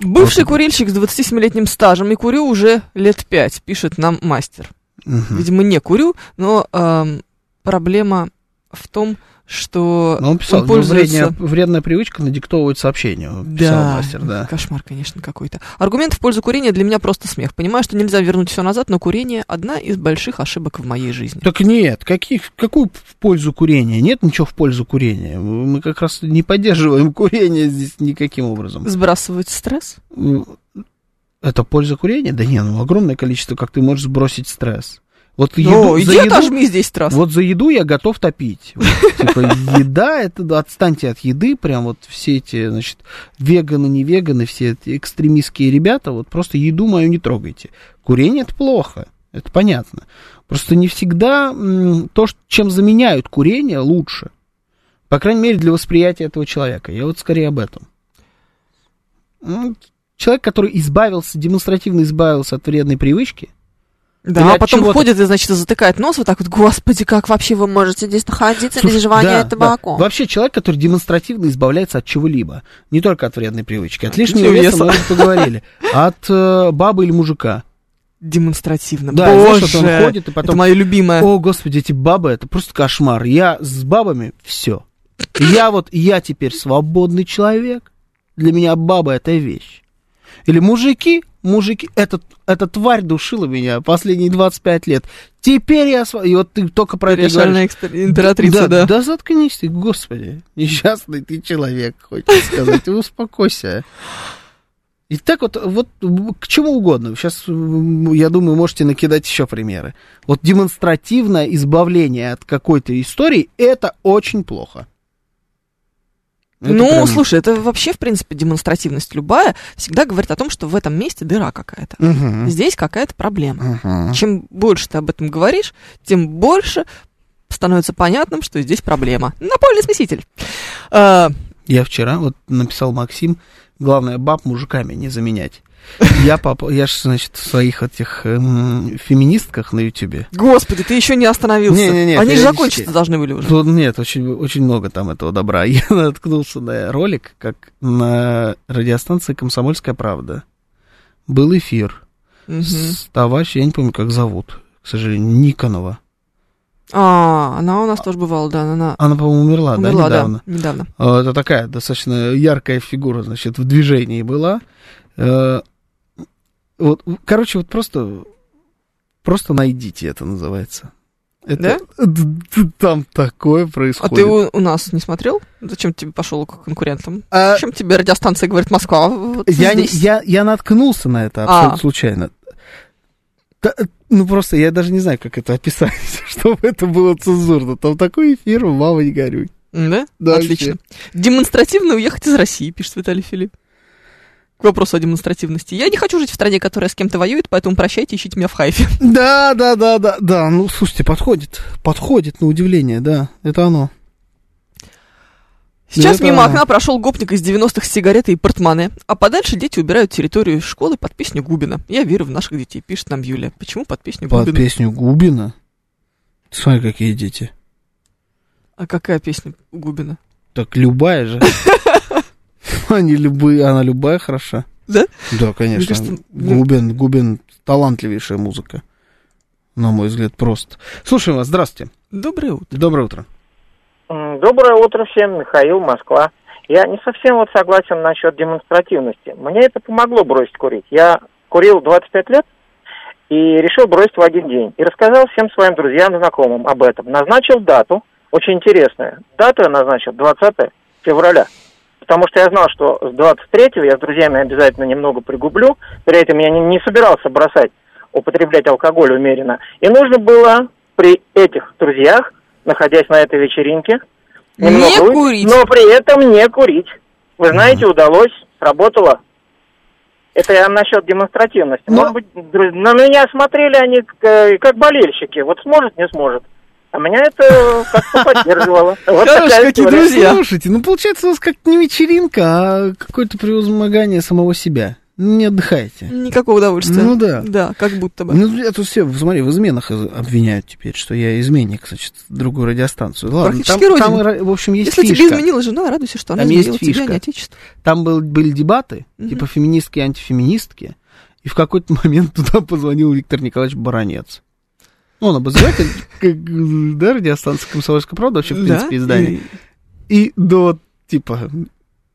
Бывший курильщик с 27-летним стажем и курю уже лет пять, пишет нам мастер. Мгм. Видимо, не курю, но эм, проблема в том, что Но он писал, он пользуется... вредная, вредная привычка надиктовывать сообщения. Писал Да, мастер, да. кошмар, конечно, какой-то. Аргумент в пользу курения для меня просто смех. Понимаю, что нельзя вернуть все назад, но курение одна из больших ошибок в моей жизни. Так нет, каких, какую в пользу курения? Нет ничего в пользу курения. Мы как раз не поддерживаем курение здесь никаким образом. Сбрасывать стресс? Это польза курения? Да не, ну огромное количество, как ты можешь сбросить стресс. Вот Ну, еду, иди отожми здесь раз. вот за еду я готов топить. Вот, типа, еда, это отстаньте от еды, прям вот все эти, значит, веганы, не веганы, все эти экстремистские ребята, вот просто еду мою не трогайте. Курение это плохо, это понятно. Просто не всегда то, чем заменяют курение, лучше. По крайней мере, для восприятия этого человека. Я вот скорее об этом. Человек, который избавился, демонстративно избавился от вредной привычки, Да, а от потом ходит и, значит, затыкает нос вот так вот, господи, как вообще вы можете здесь находиться без Слушай, жевания да, табаком? да. Вообще человек, который демонстративно избавляется от чего-либо. Не только от вредной привычки. От лишнего веса, веса. мы уже поговорили. От э, бабы или мужика. Демонстративно. Да, Боже, знаешь, он ходит и потом... это мое любимое. О, господи, эти бабы, это просто кошмар. Я с бабами все. Я вот, я теперь свободный человек. Для меня баба это вещь. Или мужики, мужики, этот, эта тварь душила меня последние 25 лет. Теперь я... И вот ты только про это говоришь. императрица, да. Да заткнись ты, господи. Несчастный ты человек, хочешь сказать. Успокойся. И так вот, вот к чему угодно. Сейчас, я думаю, можете накидать еще примеры. Вот демонстративное избавление от какой-то истории, это очень плохо. Это ну, прям- слушай, это вообще, в принципе, демонстративность любая всегда говорит о том, что в этом месте дыра какая-то. Мгм. Здесь какая-то проблема. Мгм. Чем больше ты об этом говоришь, тем больше становится понятным, что здесь проблема. Напольный смеситель. А, Я вчера вот написал Максим, главное, баб мужиками не заменять. Я, папа, я же, значит, в своих этих эм, феминистках на Ютубе. господи, ты еще не остановился. Не-не-не, Они же закончиться должны были уже. Тут нет, очень, очень много там этого добра. Я наткнулся на ролик, как на радиостанции «Комсомольская правда». Был эфир Мгм. с товарищем, я не помню, как зовут, к сожалению, Никонова. А, она у нас тоже бывала, да, она Она, по-моему, умерла, умерла, да, недавно. да, недавно. Это такая достаточно яркая фигура, значит, в движении была. Вот, короче, вот просто, просто найдите это называется. Это, д- Там такое А происходит. ты у, у нас не смотрел? Зачем ты пошел к конкурентам? А, Зачем тебе радиостанция говорит Москва? Вот я, не- здесь. я, я наткнулся на это абсолютно А. случайно. Та- ну, просто я даже не знаю, как это описать, чтобы это было цензурно. Там такой эфир, мама, не горюй. Да? Да, Отлично. Демонстративно уехать из России, пишет Виталий Филипп. К вопросу о демонстративности. Я не хочу жить в стране, которая с кем-то воюет, поэтому прощайте, ищите меня в Хайфе. Да, да, да, да, да. Ну, слушайте, подходит. Подходит на удивление, да. Это оно. Сейчас Это- мимо окна прошел гопник из 90-х с сигаретой и портмоне, а подальше дети убирают территорию школы под песню Губина. Я верю в наших детей, пишет нам Юлия. Почему под песню Под Губина? песню Губина. Смотри, какие дети. А какая песня Губина? Так любая же. Они любые, она любая хороша. Да? Да, конечно. Кажется, ну- Губин, Губин талантливейшая музыка. На мой взгляд, просто. Слушаем вас, здравствуйте. Доброе утро. Доброе утро. Доброе утро всем, Михаил, Москва. Я не совсем вот согласен насчет демонстративности. Мне это помогло бросить курить. Я курил 25 лет и решил бросить в один день. И рассказал всем своим друзьям, знакомым об этом. Назначил дату, очень интересная. Дату я назначил 20 февраля. Потому что я знал, что с 23 я с друзьями обязательно немного пригублю. При этом я не, не собирался бросать, употреблять алкоголь умеренно. И нужно было при этих друзьях, находясь на этой вечеринке, Не немного выпить, курить. но при этом не курить. Вы знаете, удалось, сработало. Это я насчет демонстративности. Но- Может быть, на меня смотрели они к- как болельщики. Вот сможет, не сможет. А меня это как-то поддерживало. Вот Хорошие какие история. друзья. Слушайте, ну получается у вас как не вечеринка, а какое-то превозмогание самого себя. Ну, Не отдыхаете. Никакого удовольствия. Ну да. Да, как будто бы. Ну, это все, смотри, в изменах из- обвиняют теперь, что я изменник, значит, другую радиостанцию. Ладно, там, там, родина. и ра- в общем, есть Если тебе фишка. изменила жена, радуйся, что она Там есть изменила тебя, а фишка. не отечество. Там был, были дебаты, Мгм. типа феминистки и антифеминистки, и в какой-то момент туда позвонил Виктор Николаевич Баранец. Ну, он обозреватель, как, да, радиостанции «Комсомольская правда», вообще, в принципе, издание. и- до, типа,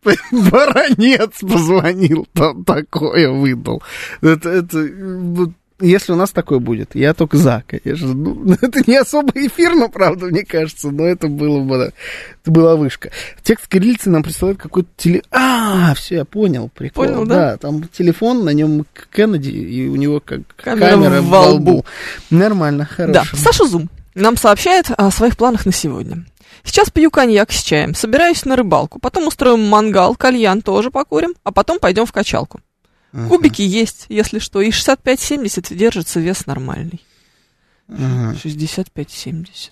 Баранец позвонил, там такое выдал. Это, это, если у нас такое будет, я только за, конечно. Ну, это не особо эфирно, правда, мне кажется, но это было бы, да, это была вышка. Текст кириллицы нам присылает какой-то теле... А, все, я понял, прикол. Понял, да? там телефон, на нем Кеннеди, и у него как Камера камера, во лбу. лбу. Нормально, Да, хорошо. Саша Зум нам сообщает о своих планах на сегодня. Сейчас пью коньяк с чаем, собираюсь на рыбалку, потом устроим мангал, кальян тоже покурим, а потом пойдем в качалку. Ага, Кубики есть, если что, и 65-70 держится вес нормальный. ага. 65-70.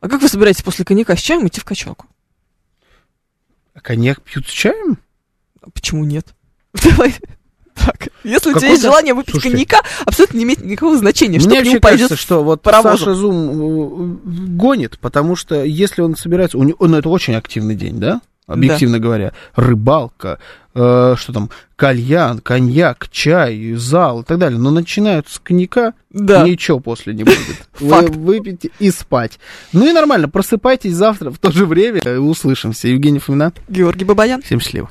А как вы собираетесь после коньяка с чаем идти в качалку? А коньяк пьют с чаем? А почему нет? Давай. Так, если у тебя есть желание выпить Слушайте. коньяка, абсолютно не имеет никакого значения, Мне вообще кажется, что вот паровозом. Саша Зум э, гонит, потому что если он собирается, у него, ну, это очень активный день, да? Объективно говоря, рыбалка, э, что там, кальян, коньяк, чай, зал и так далее. Но начинают с коньяка, Да. ничего после не будет. Вы выпьете и спать. Ну и нормально, просыпайтесь завтра в то же время, услышимся. Евгений Фомина, Георгий Бабаян. всем счастливо.